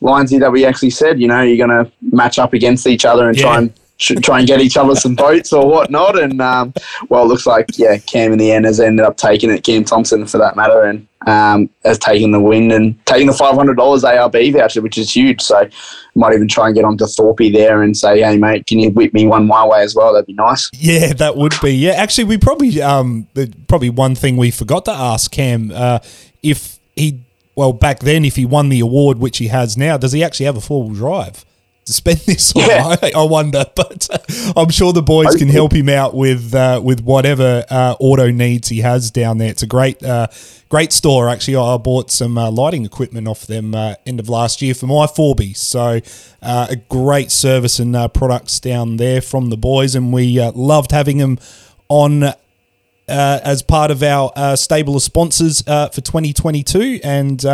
[SPEAKER 4] Lindsay, that we actually said, you know, you're going to match up against each other and yeah. try and try and get each other some votes or whatnot. And um, well, it looks like yeah, Cam in the end has ended up taking it. Cam Thompson, for that matter, and um, has taken the win and taking the five hundred dollars ARB voucher, which is huge. So might even try and get onto Thorpe there and say, hey mate, can you whip me one my way as well? That'd be nice.
[SPEAKER 2] Yeah, that would be. Yeah, actually, we probably um probably one thing we forgot to ask Cam uh, if he well back then if he won the award which he has now, does he actually have a four wheel drive? To spend this on. Yeah. I, I, wonder, but uh, I'm sure the boys can help him out with uh, with whatever uh, auto needs he has down there. It's a great uh, great store. Actually, I bought some uh, lighting equipment off them uh, end of last year for my Forby. So a great service and products down there from the boys, and we loved having them on uh, as part of our uh, stable of sponsors uh, for 2022. And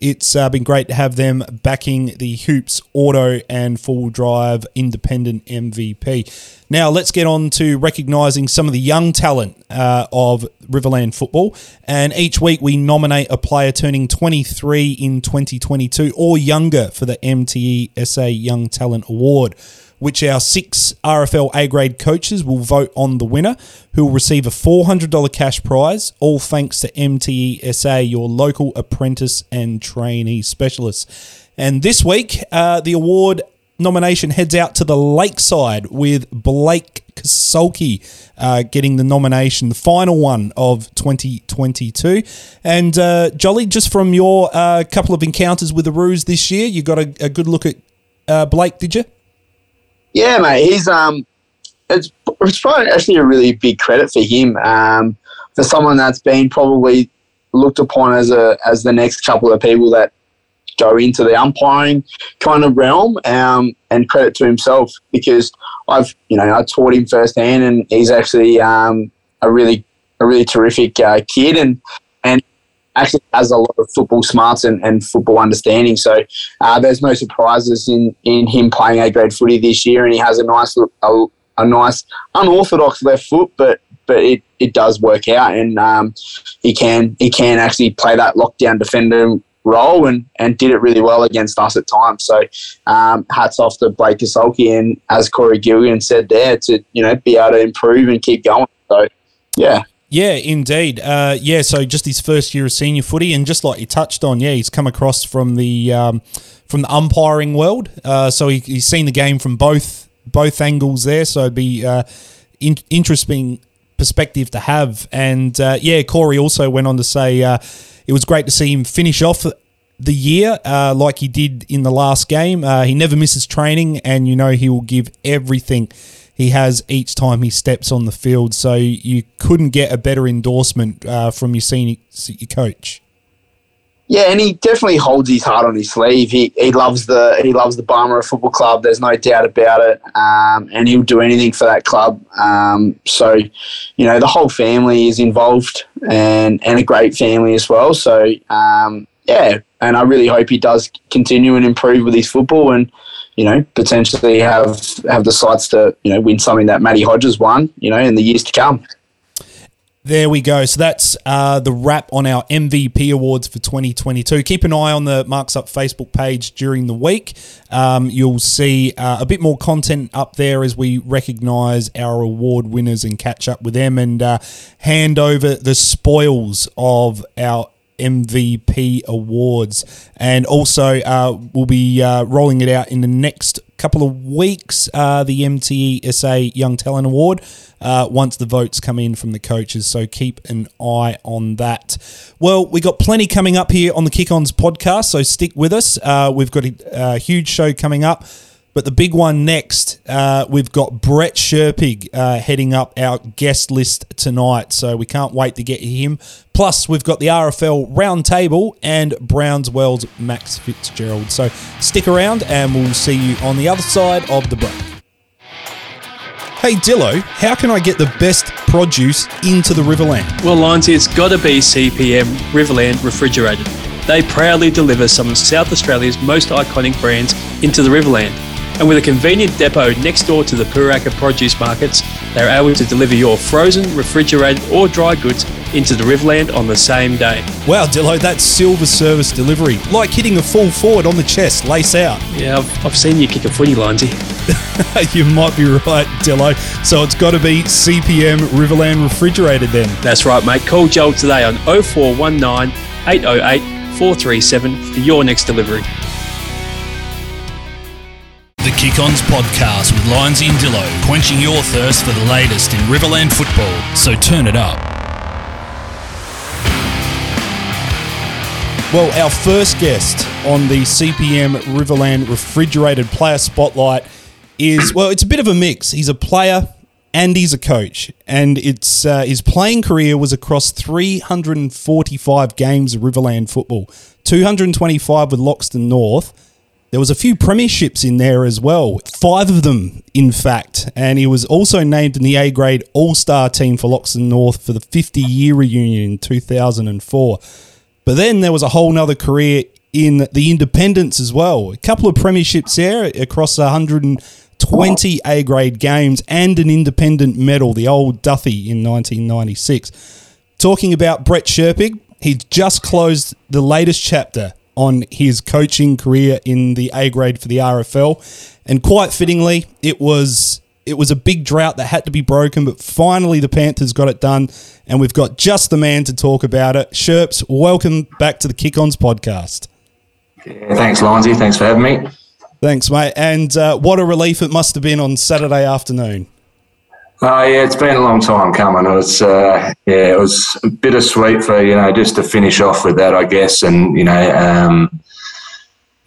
[SPEAKER 2] It's uh, been great to have them backing the Hoops Auto and Full Drive Independent MVP. Now, let's get on to recognising some of the young talent uh, of Riverland football. And each week we nominate a player turning 23 in 2022 or younger for the MTE SA Young Talent Award which our six RFL A grade coaches will vote on the winner, who will receive a $400 cash prize, all thanks to MTESA, your local apprentice and trainee specialist. And this week, uh, the award nomination heads out to the Lakeside with Blake Kasulki uh, getting the nomination, the final one of 2022. And uh, Jolly, just from your uh, couple of encounters with the Roos this year, you got a, a good look at uh, Blake, did you?
[SPEAKER 4] Yeah, mate. He's um, it's, it's probably actually a really big credit for him. Um, for someone that's been probably looked upon as a as the next couple of people that go into the umpiring kind of realm. Um, and credit to himself because I've you know I taught him firsthand, and he's actually um, a really a really terrific uh, kid and and actually has a lot of football smarts and, and football understanding. So uh, there's no surprises in, in him playing A grade footy this year, and he has a nice a, a nice unorthodox left foot, but but it, it does work out, and um, he can he can actually play that lockdown defender role and, and did it really well against us at times. So um, hats off to Blake Kasulki and as Corey Gilligan said there to you know be able to improve and keep going. So yeah,
[SPEAKER 2] yeah, indeed. Uh, yeah, so just his first year of senior footy, and just like you touched on, yeah, he's come across from the um, from the umpiring world. Uh, so he, he's seen the game from both both angles there. So it'd be uh, in, interesting perspective to have. And uh, yeah, Corey also went on to say uh, it was great to see him finish off the year uh, like he did in the last game. he never misses training, and you know he will give everything he has each time he steps on the field. So you couldn't get a better endorsement uh, from your senior your coach.
[SPEAKER 4] Yeah, and he definitely holds his heart on his sleeve. He, he loves the he loves the Barmera Football Club. There's no doubt about it, um, and he'll do anything for that club. Um, so, you know, the whole family is involved, and and a great family as well. So, um, yeah, and I really hope he does continue and improve with his football and you know, potentially have have the sights to, you know, win something that Matty Hodges won, you know, in the years to come.
[SPEAKER 2] There we go. So that's uh, the wrap on our MVP awards for 2022. Keep an eye on the Marks Up Facebook page during the week. Um, you'll see uh, a bit more content up there as we recognise our award winners and catch up with them and uh, hand over the spoils of our MVP awards. And also, uh, we'll be uh, rolling it out in the next couple of weeks, uh, the MTE SA Young Talent Award, uh, once the votes come in from the coaches. So keep an eye on that. Well, we got plenty coming up here on the Kick Ons podcast, so stick with us. Uh, we've got a, a huge show coming up. But the big one next, uh, we've got Brett Sherpig uh, heading up our guest list tonight. So we can't wait to get him. Plus, we've got the RFL Roundtable and Browns Well's Max Fitzgerald. So stick around and we'll see you on the other side of the break. Hey Dillo, how can I get the best produce into the Riverland?
[SPEAKER 3] Well, Lindsay, it's got to be CPM Riverland Refrigerated. They proudly deliver some of South Australia's most iconic brands into the Riverland. And with a convenient depot next door to the Pooraka produce markets, they're able to deliver your frozen, refrigerated, or dry goods into the Riverland on the same day.
[SPEAKER 2] Wow, Dillo, that's silver service delivery. Like hitting a full forward on the chest, lace out.
[SPEAKER 3] Yeah, I've, I've seen you kick a footy, Lindsay.
[SPEAKER 2] you might be right, Dillo. So it's got to be CPM Riverland Refrigerated then.
[SPEAKER 3] That's right, mate. Call Joel today on 0419 808 437 for your next delivery.
[SPEAKER 1] The Kick Ons podcast with Lindsay and Dillo, quenching your thirst for the latest in Riverland football. So turn it up.
[SPEAKER 2] Well, our first guest on the CPM Riverland Refrigerated Player Spotlight is, well, it's a bit of a mix. He's a player and he's a coach. And it's uh, his playing career was across 345 games of Riverland football, 225 with Loxton North there was a few premierships in there as well, five of them, in fact. And he was also named in the A grade All Star team for Loxton North for the 50 year reunion in 2004. But then there was a whole nother career in the independents as well. A couple of premierships there across 120 A grade games and an independent medal, the old Duthie in 1996. Talking about Brett Sherpig, he's just closed the latest chapter on his coaching career in the A grade for the RFL. And quite fittingly, it was it was a big drought that had to be broken, but finally the Panthers got it done, and we've got just the man to talk about it. Sherps, welcome back to the Kick Ons podcast.
[SPEAKER 5] Yeah, thanks, Lindsay. Thanks for having me.
[SPEAKER 2] Thanks, mate. And uh, what a relief it must have been on Saturday afternoon.
[SPEAKER 5] Oh yeah, it's been a long time coming. It was uh, yeah, it was bittersweet for you know just to finish off with that, I guess, and you know. Um,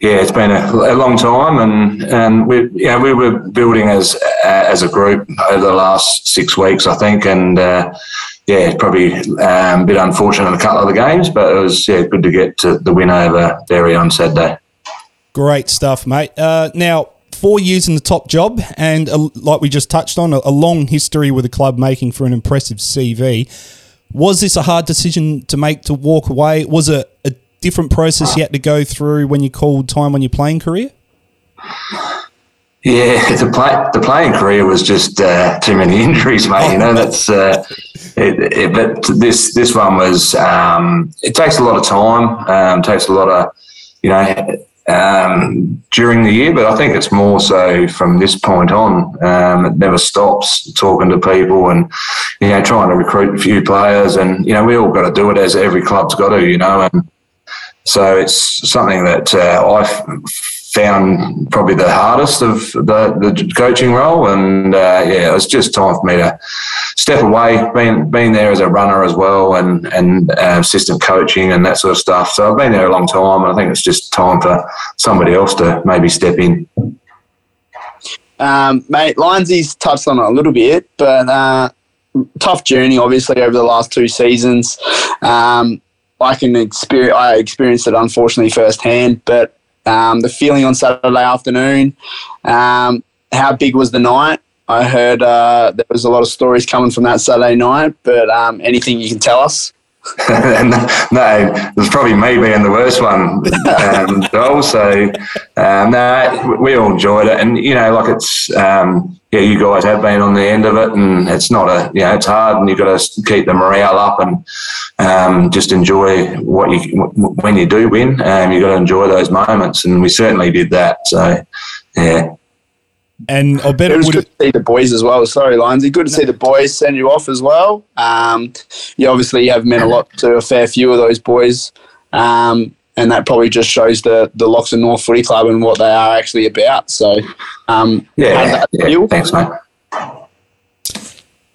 [SPEAKER 5] yeah, it's been a, a, long time, and and we know, we were building as as a group over the last six weeks, I think, and uh, yeah, it's probably um, a bit unfortunate in a couple of the games, but it was yeah good to get to the win over Berri on Saturday.
[SPEAKER 2] Great stuff, mate. Uh, now four years in the top job, and a, like we just touched on, a, a long history with the club making for an impressive CV. Was this a hard decision to make to walk away? Was it a different process you had to go through when you called time on your playing career?
[SPEAKER 5] Yeah, the play, the playing career was just uh, too many injuries, mate. You know that's. Uh, it, it, but this this one was. Um, it takes a lot of time. Um, takes a lot of, you know, um, during the year. But I think it's more so from this point on. Um, it never stops talking to people and you know trying to recruit a few players. And you know we all got to do it as every club's got to. You know and so it's something that uh, I found probably the hardest of the, the coaching role. And uh, yeah, it was just time for me to step away, being, being there as a runner as well and, and uh, assistant coaching and that sort of stuff. So I've been there a long time. And I think it's just time for somebody else to maybe step in.
[SPEAKER 4] Um, mate, Lindsay's touched on it a little bit, but uh, tough journey, obviously, over the last two seasons. Um, I can experience. I experienced it unfortunately firsthand, but um, the feeling on Saturday afternoon. Um, how big was the night? I heard uh, there was a lot of stories coming from that Saturday night, but um, anything you can tell us?
[SPEAKER 5] no, it was probably me being the worst one. Um, also, um, no, we all enjoyed it, and you know, like it's um, yeah, you guys have been on the end of it, and it's not a you know, it's hard, and you've got to keep the morale up and um, just enjoy what you when you do win. Um, you've got to enjoy those moments, and we certainly did that. So, yeah.
[SPEAKER 2] And I bet
[SPEAKER 4] it,
[SPEAKER 2] it
[SPEAKER 4] was
[SPEAKER 2] would
[SPEAKER 4] good to see the boys as well. Sorry, Lindsay. Good to see the boys send you off as well. Um, you obviously have meant a lot to a fair few of those boys. Um, and that probably just shows the the Loxton North Footy Club and what they are actually about. So, um,
[SPEAKER 5] yeah, yeah. thanks, mate.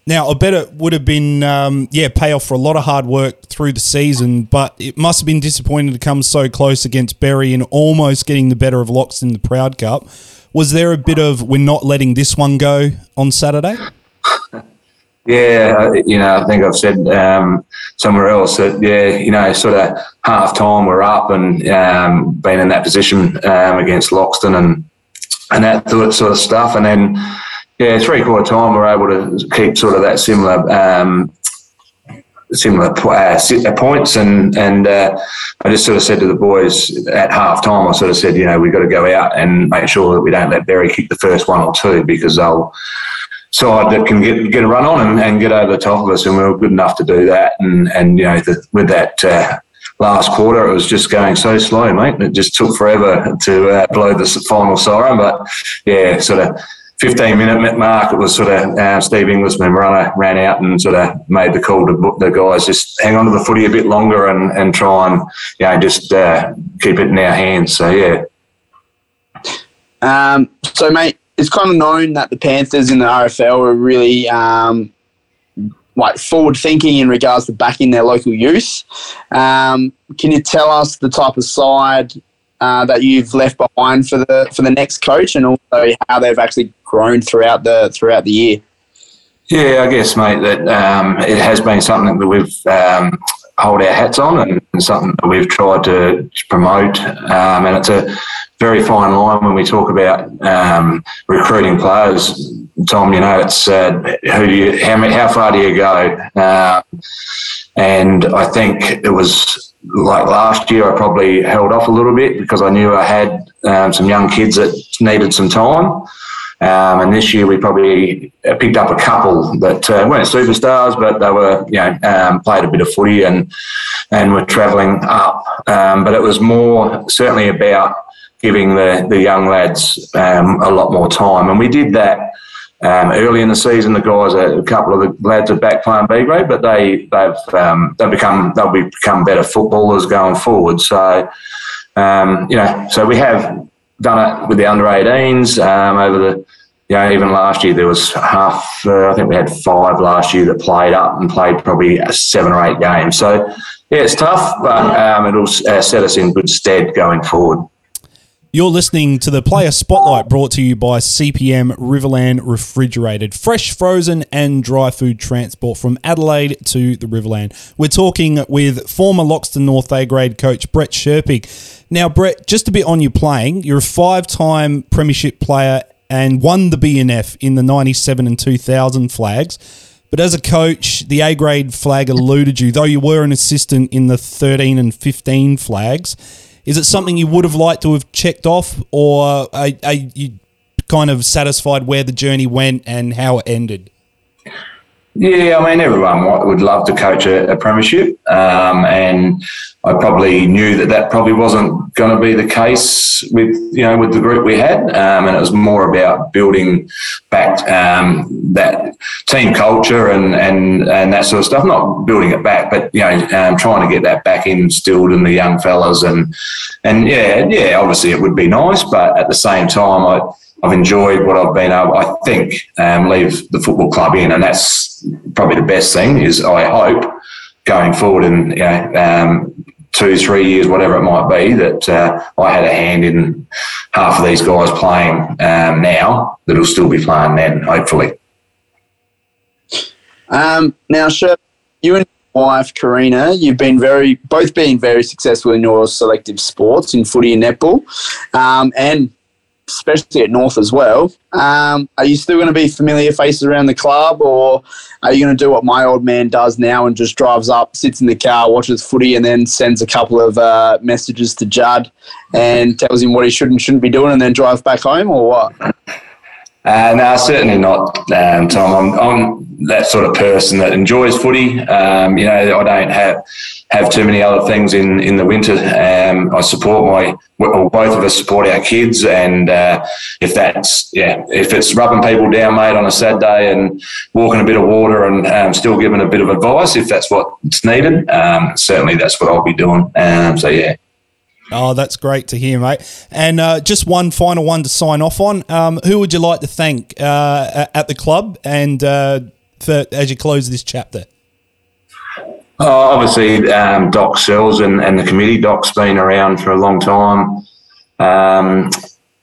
[SPEAKER 2] Now, I bet it would have been, um, yeah, payoff for a lot of hard work through the season, but it must have been disappointing to come so close against Berri and almost getting the better of Loxton in the Proud Cup. Was there a bit of we're not letting this one go on Saturday?
[SPEAKER 5] Yeah, you know, I think I've said um, somewhere else that yeah, you know, sort of half time we're up and um, being in that position um, against Loxton and and that sort of stuff, and then yeah, three quarter time we're able to keep sort of that similar um, similar uh, uh, points, and and uh, I just sort of said to the boys at half time, I sort of said, you know, we've got to go out and make sure that we don't let Berri kick the first one or two because they'll side that can get get a run on and, and get over the top of us, and we were good enough to do that. And and you know, the, with that. Uh, last quarter, it was just going so slow, mate. It just took forever to uh, blow the final siren. But yeah, sort of 15 minute mark, it was sort of uh, Steve Englishman runner ran out and sort of made the call to the guys just hang on to the footy a bit longer and, and try and you know just uh, keep it in our hands. So yeah.
[SPEAKER 4] Um, so mate, it's kind of known that the Panthers in the RFL are really um, like forward thinking in regards to backing their local youth. Um, can you tell us the type of side uh, that you've left behind for the for the next coach, and also how they've actually grown throughout the throughout the year.
[SPEAKER 5] Yeah, I guess, mate, that um, it has been something that we've um, hold our hats on and, and, something that we've tried to promote. Um, and it's a very fine line when we talk about um, recruiting players. Tom, you know, it's uh, who do you, how, how far do you go? Uh, and I think it was like last year, I probably held off a little bit because I knew I had um, some young kids that needed some time. Um, and this year we probably picked up a couple that uh, weren't superstars, but they were, you know, um, played a bit of footy and and were travelling up. Um, but it was more certainly about giving the the young lads um, a lot more time, and we did that. Um, early in the season, the guys, a couple of the lads are back playing B grade, but they they've um, they've become they'll become better footballers going forward. So you know, so we have done it with the under 18s um, over the you know, even last year there was half. Uh, I think we had five last year that played up and played probably seven or eight games. So yeah, it's tough, but um, it'll uh, set us in good stead going forward.
[SPEAKER 2] You're listening to the Player Spotlight brought to you by CPM Riverland Refrigerated. Fresh, frozen, and dry food transport from Adelaide to the Riverland. We're talking with former Loxton North A grade coach Brett Sherpig. Now, Brett, just a bit on your playing. You're a five time Premiership player and won the BNF in the 97 and 2000 flags. But as a coach, the A grade flag eluded you, though you were an assistant in the 13 and 15 flags. Is it something you would have liked to have checked off, or are, are you kind of satisfied where the journey went and how it ended?
[SPEAKER 5] Yeah, I mean, everyone would love to coach a, a premiership, um, and I probably knew that that probably wasn't going to be the case with you know with the group we had, um, and it was more about building back um, that team culture and, and and that sort of stuff. Not building it back, but you know, um, trying to get that back instilled in the young fellas, and and yeah, yeah, obviously it would be nice, but at the same time, I I've enjoyed what I've been able, I think, um, leave the football club in, and that's probably the best thing. Is I hope going forward in you know, um, two, three years, whatever it might be, that uh, I had a hand in half of these guys playing um, now that'll still be playing then, hopefully.
[SPEAKER 4] Um, now, sure, you and your wife Karina, you've been very both being very successful in your selective sports in footy and netball, um, and especially at North as well. Um, are you still going to be familiar faces around the club, or are you going to do what my old man does now and just drives up, sits in the car, watches footy, and then sends a couple of uh, messages to Judd and tells him what he should and shouldn't be doing, and then drive back home, or what?
[SPEAKER 5] Uh, no, certainly not, um, Tom. I'm, I'm, that sort of person that enjoys footy. Um, you know, I don't have have too many other things in, in the winter. Um, I support my, well, both of us support our kids, and uh, if that's yeah, if it's rubbing people down, mate, on a sad day and walking a bit of water and um, still giving a bit of advice, if that's what's needed, um, certainly that's what I'll be doing. Um, so yeah.
[SPEAKER 2] Oh, that's great to hear, mate. And uh, just one final one to sign off on. Um, who would you like to thank uh, at the club and uh, for, as you close this chapter?
[SPEAKER 5] Oh, obviously, um, Doc Sells and, and the committee. Doc's been around for a long time um,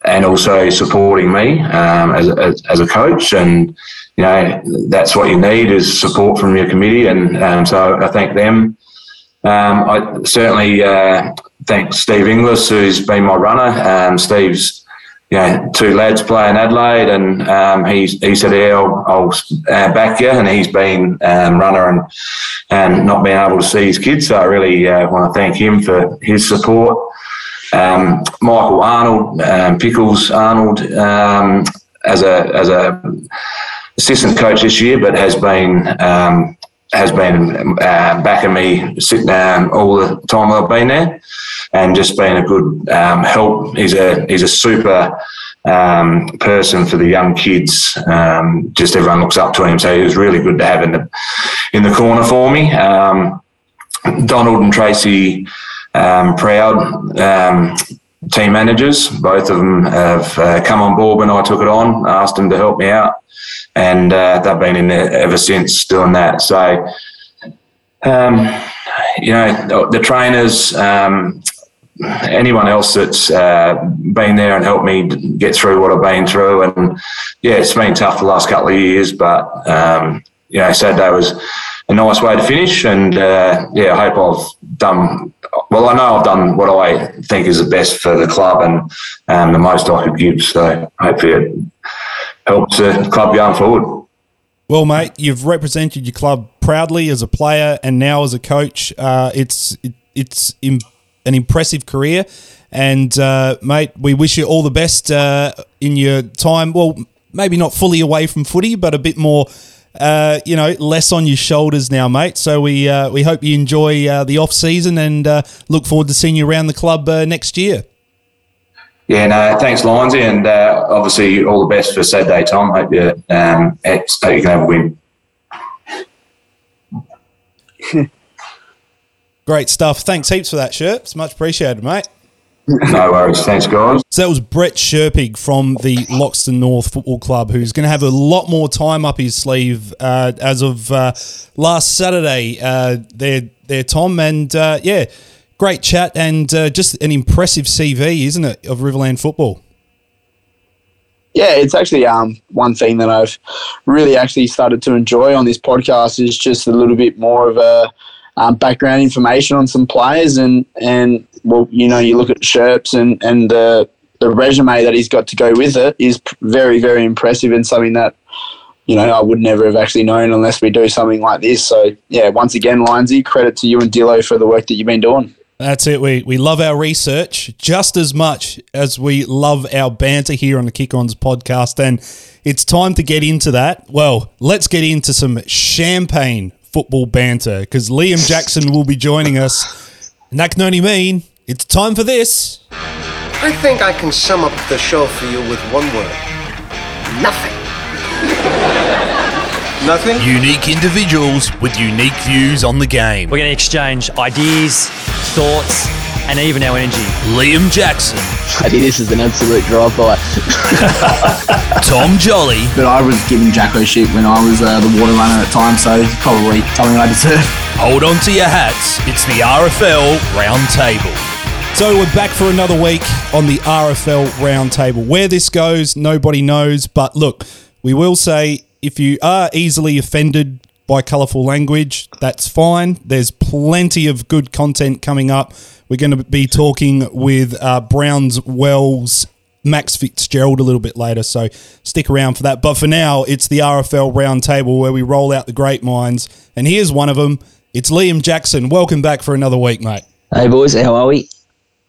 [SPEAKER 5] and also supporting me um, as, as, as, a coach. And, you know, that's what you need is support from your committee. And um, so I thank them. Um, I certainly uh, thank Steve Inglis, who's been my runner. Um, Steve's, two lads play in Adelaide, and um, he he said, "Yeah, I'll, I'll uh, back you," and he's been um, runner and and not being able to see his kids. So I really uh, want to thank him for his support. Um, Michael Arnold, um, Pickles Arnold, um, as a as a assistant coach this year, but has been has been uh, backing me sitting down all the time I've been there, and just been a good um, help. He's a he's a super um, person for the young kids. Um, just everyone looks up to him, so he was really good to have in the in the corner for me. Um, Donald and Tracy um, Proud. Team managers, both of them have uh, come on board when I took it on. asked them to help me out and uh, they've been in there ever since doing that. So, um, you know, the, the trainers, um, anyone else that's uh, been there and helped me get through what I've been through, and yeah, it's been tough the last couple of years, but um, you know, Saturday was a nice way to finish, and uh, yeah, I hope I've done. Well, I know I've done what I think is the best for the club and um, the most I could give. So hopefully, it helps the club going forward.
[SPEAKER 2] Well, mate, you've represented your club proudly as a player and now as a coach. Uh, it's it, it's Im- an impressive career. And, uh, mate, we wish you all the best uh, in your time. Well, maybe not fully away from footy, but a bit more, uh, you know, less on your shoulders now, mate. So we uh, we hope you enjoy uh, the off season and uh, look forward to seeing you around the club uh, next year.
[SPEAKER 5] Yeah, no, thanks, Lindsay, and uh, obviously all the best for Saturday, Tom. Hope you, um, hope you can have a win.
[SPEAKER 2] Great stuff. Thanks heaps for that shirt. It's much appreciated, mate.
[SPEAKER 5] No worries. Thanks, guys.
[SPEAKER 2] So that was Brett Sherpig from the Loxton North Football Club, who's going to have a lot more time up his sleeve uh, as of uh, last Saturday. Uh, there, there, Tom, and uh, yeah, great chat and uh, just an impressive CV, isn't it, of Riverland football?
[SPEAKER 4] Yeah, it's actually um, one thing that I've really actually started to enjoy on this podcast is just a little bit more of a um, background information on some players and and well, you know, you look at Sherps and and the the resume that he's got to go with it is very very impressive and something that you know I would never have actually known unless we do something like this. So yeah, once again, Lindsay, credit to you and Dillo for the work that you've been doing.
[SPEAKER 2] That's it. We, we love our research just as much as we love our banter here on the Kick Ons podcast. And it's time to get into that. Well, let's get into some champagne football banter because Liam Jackson will be joining us. And that can only mean it's time for this.
[SPEAKER 6] I think I can sum up the show for you with one word nothing. Nothing?
[SPEAKER 1] Unique individuals with unique views on the game.
[SPEAKER 7] We're going to exchange ideas, thoughts, and even our energy.
[SPEAKER 1] Liam Jackson,
[SPEAKER 8] I think this is an absolute drive-by.
[SPEAKER 1] Tom Jolly,
[SPEAKER 8] But I was giving Jacko shit when I was uh, the water runner at times, so it's probably something I deserve.
[SPEAKER 1] hold on to your hats. It's the RFL Round Table.
[SPEAKER 2] So we're back for another week on the RFL Roundtable. Where this goes, nobody knows. But look, we will say if you are easily offended by colourful language, that's fine. There's plenty of good content coming up. We're going to be talking with uh, Browns Well's. Max Fitzgerald a little bit later, so stick around for that. But for now, it's the RFL Roundtable where we roll out the great minds. And here's one of them. It's Liam Jackson. Welcome back for another week, mate.
[SPEAKER 8] Hey boys, how are we?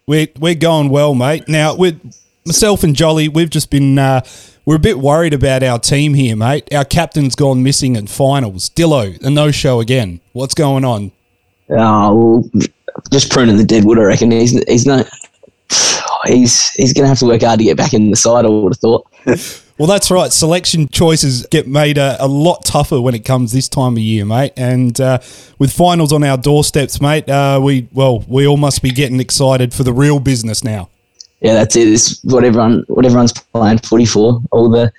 [SPEAKER 2] We're we're going well, mate. Now, with myself and Jolly, we've just been uh, we're a bit worried about our team here, mate. Our captain's gone missing in finals. Dillo, a no show again. What's going on?
[SPEAKER 8] Oh, well, just pruning the dead wood, I reckon. He's he's no, he's he's gonna have to work hard to get back in the side. I would have thought.
[SPEAKER 2] Well, that's right. Selection choices get made a, a lot tougher when it comes this time of year, mate. And uh, with finals on our doorsteps, mate, uh, we well, we all must be getting excited for the real business now.
[SPEAKER 8] Yeah, that's it. It's what everyone what everyone's playing footy for. All the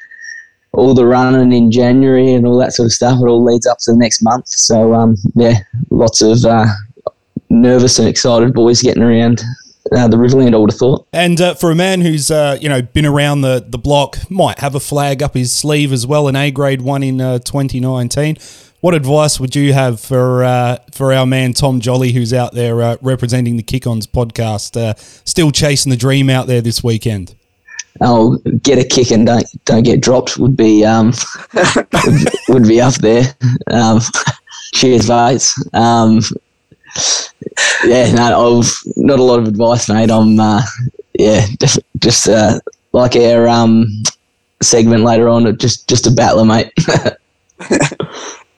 [SPEAKER 8] all the running in January and all that sort of stuff. It all leads up to the next month. So um, yeah, lots of uh, nervous and excited boys getting around uh, the Riverland. I would have thought.
[SPEAKER 2] And uh, for a man who's uh, you know been around the, the block, might have a flag up his sleeve as well, an A grade one in uh, 2019. What advice would you have for uh, for our man Tom Jolly, who's out there uh, representing the Kick Ons podcast, uh, still chasing the dream out there this weekend?
[SPEAKER 8] Oh, get a kick and don't don't get dropped would be um would, would be up there. Um, cheers, mates. Um, yeah, no, I've not a lot of advice, mate. I'm uh, yeah, def- just uh, like our um segment later on, just just a battler, mate.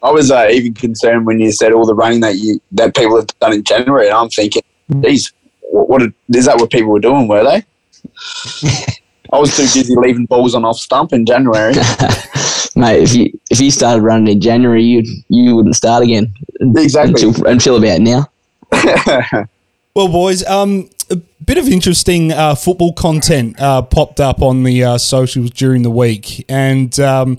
[SPEAKER 4] I was uh, even concerned when you said all the running that you that people have done in January, and I'm thinking, geez, what, what is that? What people were doing? Were they? I was too busy leaving balls on off stump in January.
[SPEAKER 8] mate, if you if you started running in January, you you wouldn't start again
[SPEAKER 4] Exactly.
[SPEAKER 8] until until about now.
[SPEAKER 2] Well, boys, um, a bit of interesting uh, football content uh, popped up on the uh, socials during the week, and um,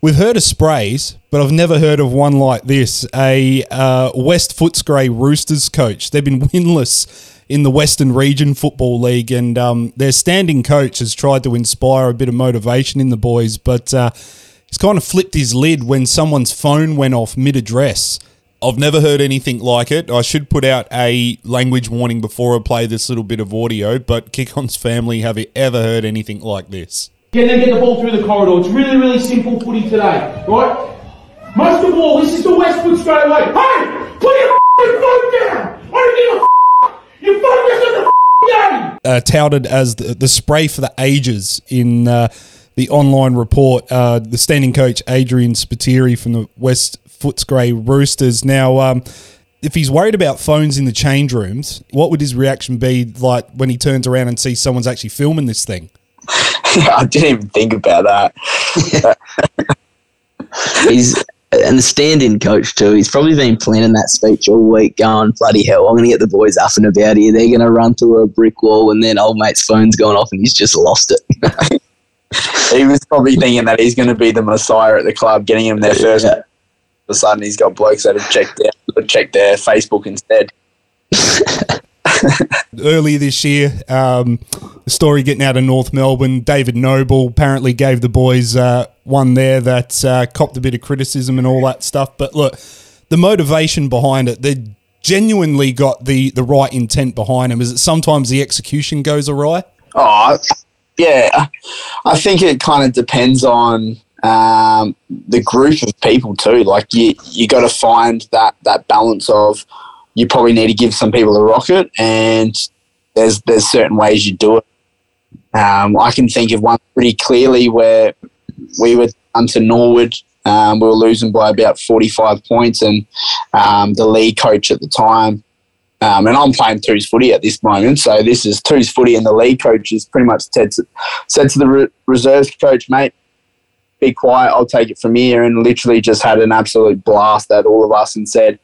[SPEAKER 2] we've heard of sprays, but I've never heard of one like this. A uh, West Footscray Roosters coach. They've been winless in the Western Region Football League, and um, their standing coach has tried to inspire a bit of motivation in the boys, but uh, he's kind of flipped his lid when someone's phone went off mid-address. I've never heard anything like it. I should put out a language warning before I play this little bit of audio, but Kick On's family, have you ever heard anything like this?
[SPEAKER 9] Can then get the ball through the corridor. It's really, really simple footy today, right? Most of all, this is the Westwood straight away. Hey, put your f***ing phone down. I don't give a f- You fucking missed the game!
[SPEAKER 2] uh, touted as the, the spray for the ages in uh, the online report. Uh, the standing coach Adrian Spiteri from the West Footscray Roosters. Now, um, if he's worried about phones in the change rooms, what would his reaction be like when he turns around and sees someone's actually filming this thing?
[SPEAKER 4] I didn't even think about that.
[SPEAKER 8] He's and the stand-in coach too. He's probably been planning that speech all week, going bloody hell. I'm going to get the boys up and about here. They're going to run through a brick wall, and then old mate's phone's going off, and he's just lost it.
[SPEAKER 4] he was probably thinking that he's going to be the messiah at the club, getting him there first.
[SPEAKER 8] Yeah.
[SPEAKER 4] All of a sudden, he's got blokes that have checked their, checked their Facebook instead.
[SPEAKER 2] earlier this year. Um, the story getting out of North Melbourne. David Noble apparently gave the boys uh, one there that uh, copped a bit of criticism and all that stuff. But look, the motivation behind it, they genuinely got the, the right intent behind them. Is it sometimes the execution goes awry?
[SPEAKER 4] Oh, yeah. I think it kind of depends on um, the group of people too. Like you, you got to find that that balance of you probably need to give some people a rocket, and there's there's certain ways you do it. Um, I can think of one pretty clearly where we were down to Norwood. Um, we were losing by about 45 points, and um, the league coach at the time um, and I'm playing twos footy at this moment, so this is twos footy, and the league coach is pretty much said to, said to the re- reserves coach, mate, be quiet, I'll take it from here, and literally just had an absolute blast at all of us and said,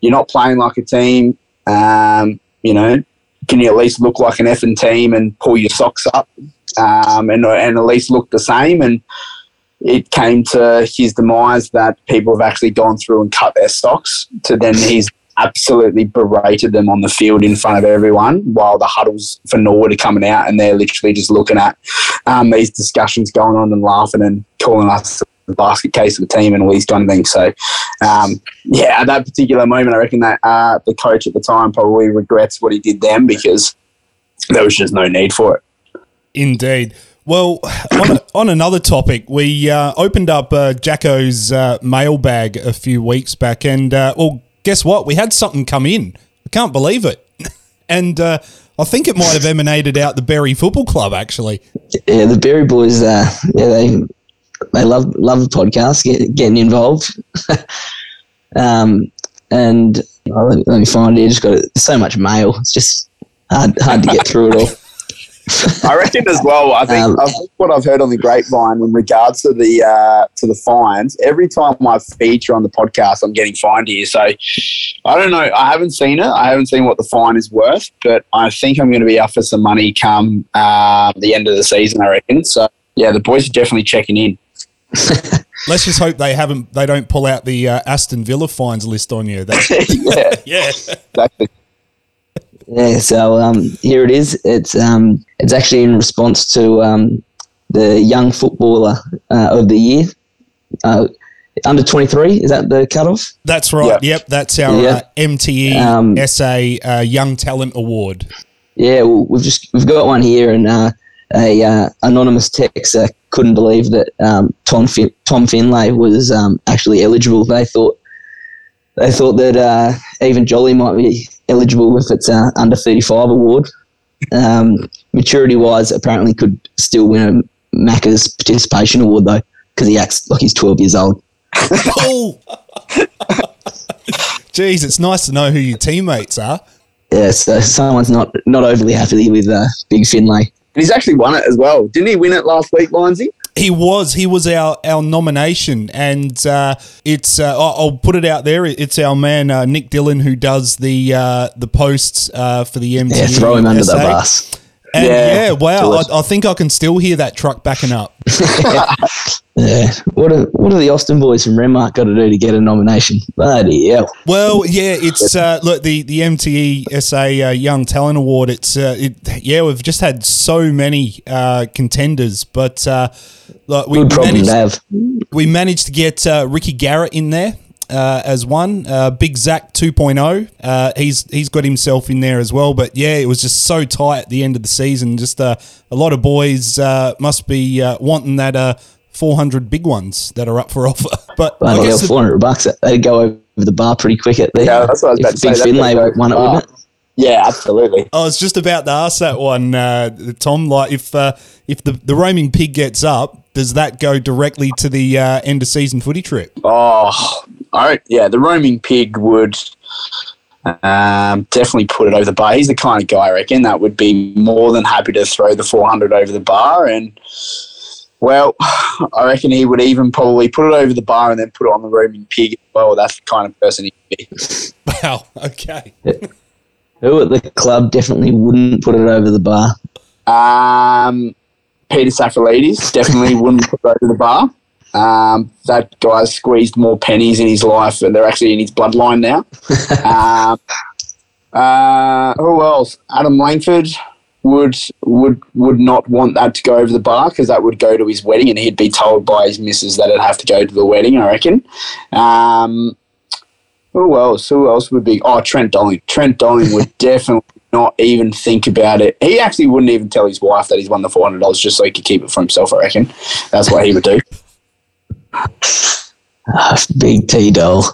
[SPEAKER 4] you're not playing like a team, um, you know, can you at least look like an effing team and pull your socks up? Um, and, and at least look the same? And it came to his demise that people have actually gone through and cut their socks to then he's absolutely berated them on the field in front of everyone while the huddles for Norwood are coming out and they're literally just looking at um, these discussions going on and laughing and calling us the basket case of the team and all these kind of things. So, um, yeah, at that particular moment, I reckon that uh, the coach at the time probably regrets what he did then because there was just no need for it.
[SPEAKER 2] Indeed. Well, on, on another topic, we uh, opened up uh, Jacko's uh, mailbag a few weeks back, and uh, well, guess what? We had something come in. I can't believe it, and uh, I think it might have emanated out the Berri Football Club. Actually,
[SPEAKER 8] yeah, the Berri boys, uh, yeah, they they love love the podcast, get, getting involved. um, and oh, let, me find it. Just got so much mail. It's just hard hard to get through it all.
[SPEAKER 4] I reckon as well. I think,
[SPEAKER 8] Um,
[SPEAKER 4] I think what I've heard on the grapevine in regards to the uh, to the fines. Every time I feature on the podcast, I'm getting fined here. So I don't know. I haven't seen it. I haven't seen what the fine is worth, but I think I'm going to be up for some money come uh, the end of the season. I reckon. So yeah, the boys are definitely checking in.
[SPEAKER 2] let's just hope they haven't. They don't pull out the uh, Aston Villa fines list on you. That,
[SPEAKER 4] yeah,
[SPEAKER 2] yeah.
[SPEAKER 4] exactly.
[SPEAKER 8] Yeah, so um, here it is. It's um, it's actually in response to um, the young footballer uh, of the year, uh, under twenty three. Is that the cutoff?
[SPEAKER 2] That's right.
[SPEAKER 4] Yep.
[SPEAKER 2] Yep, that's our
[SPEAKER 8] Yeah.
[SPEAKER 2] uh, MTE
[SPEAKER 8] Um,
[SPEAKER 2] SA uh, Young Talent Award.
[SPEAKER 8] Yeah, well, we've just we've got one here, and uh, a uh, anonymous texter couldn't believe that um, Tom fin- Tom Finlay was um, actually eligible. They thought they thought that uh, even Jolly might be eligible if it's uh, under thirty five award. Um, maturity wise, apparently could still win a Macca's participation award though, because he acts like he's twelve years old.
[SPEAKER 2] oh, geez, it's nice to know who your teammates are.
[SPEAKER 8] Yeah, so someone's not not overly happy with uh, Big Finlay.
[SPEAKER 4] And he's actually won it as well. Didn't he win it last week, Lindsay?
[SPEAKER 2] He was. He was our, our nomination, and uh, it's. Uh, I'll I'll put it out there. It's our man uh, Nick Dillon who does the uh, the posts uh, for the MTE.
[SPEAKER 8] Yeah, throw him under the bus.
[SPEAKER 2] And yeah,
[SPEAKER 4] Yeah,
[SPEAKER 2] wow! I, I think I can still hear that truck backing up.
[SPEAKER 8] Yeah. What are what are the Austin boys from Renmark got to do to get a nomination? Bloody hell.
[SPEAKER 2] Well, yeah, it's uh, look the the MTE SA uh, Young Talent Award. It's uh, it, yeah, we've just had so many uh, contenders, but uh, look, we
[SPEAKER 8] Good problem
[SPEAKER 2] managed,
[SPEAKER 8] to have.
[SPEAKER 2] we managed to get uh, Ricky Garrett in there uh, as one. Uh, Big Zach 2.0. Uh, he's he's got himself in there as well. But yeah, it was just so tight at the end of the season. Just uh, a lot of boys uh, must be uh, wanting that uh, 400 big ones that are up for offer. But I
[SPEAKER 8] Bloody hell,
[SPEAKER 2] guess the-
[SPEAKER 8] four hundred bucks. That'd go over the bar pretty quick at the.
[SPEAKER 4] Yeah, that's what I was about to say.
[SPEAKER 8] Big Finlay won it,
[SPEAKER 4] far.
[SPEAKER 8] wouldn't it?
[SPEAKER 4] Yeah, absolutely.
[SPEAKER 2] I was just about to ask that one, uh, Tom. Like, if uh, if the, the roaming pig gets up, does that go directly to the uh, end of season footy trip?
[SPEAKER 4] Oh, I, yeah, the roaming pig would um, definitely put it over the bar. He's the kind of guy, I reckon, that would be more than happy to throw the 400 over the bar. And, well, I reckon he would even probably put it over the bar and then put it on the roaming pig. Well, that's the kind of person he'd be.
[SPEAKER 2] Wow. Okay.
[SPEAKER 8] Who at the club definitely wouldn't put it over the bar?
[SPEAKER 4] Um, Peter Safralides definitely wouldn't put it over the bar. Um, that guy's squeezed more pennies in his life, and they're actually in his bloodline now. um, uh, who else? Adam Langford would would would not want that to go over the bar because that would go to his wedding, and he'd be told by his missus that it'd have to go to the wedding. I reckon. Um, who else? Who else would be? Oh, Trent Dolling. Trent Dolling would definitely not even think about it. He actually wouldn't even tell his wife that he's won the four hundred dollars just so he could keep it for himself. I reckon that's what he would do.
[SPEAKER 8] Big T doll.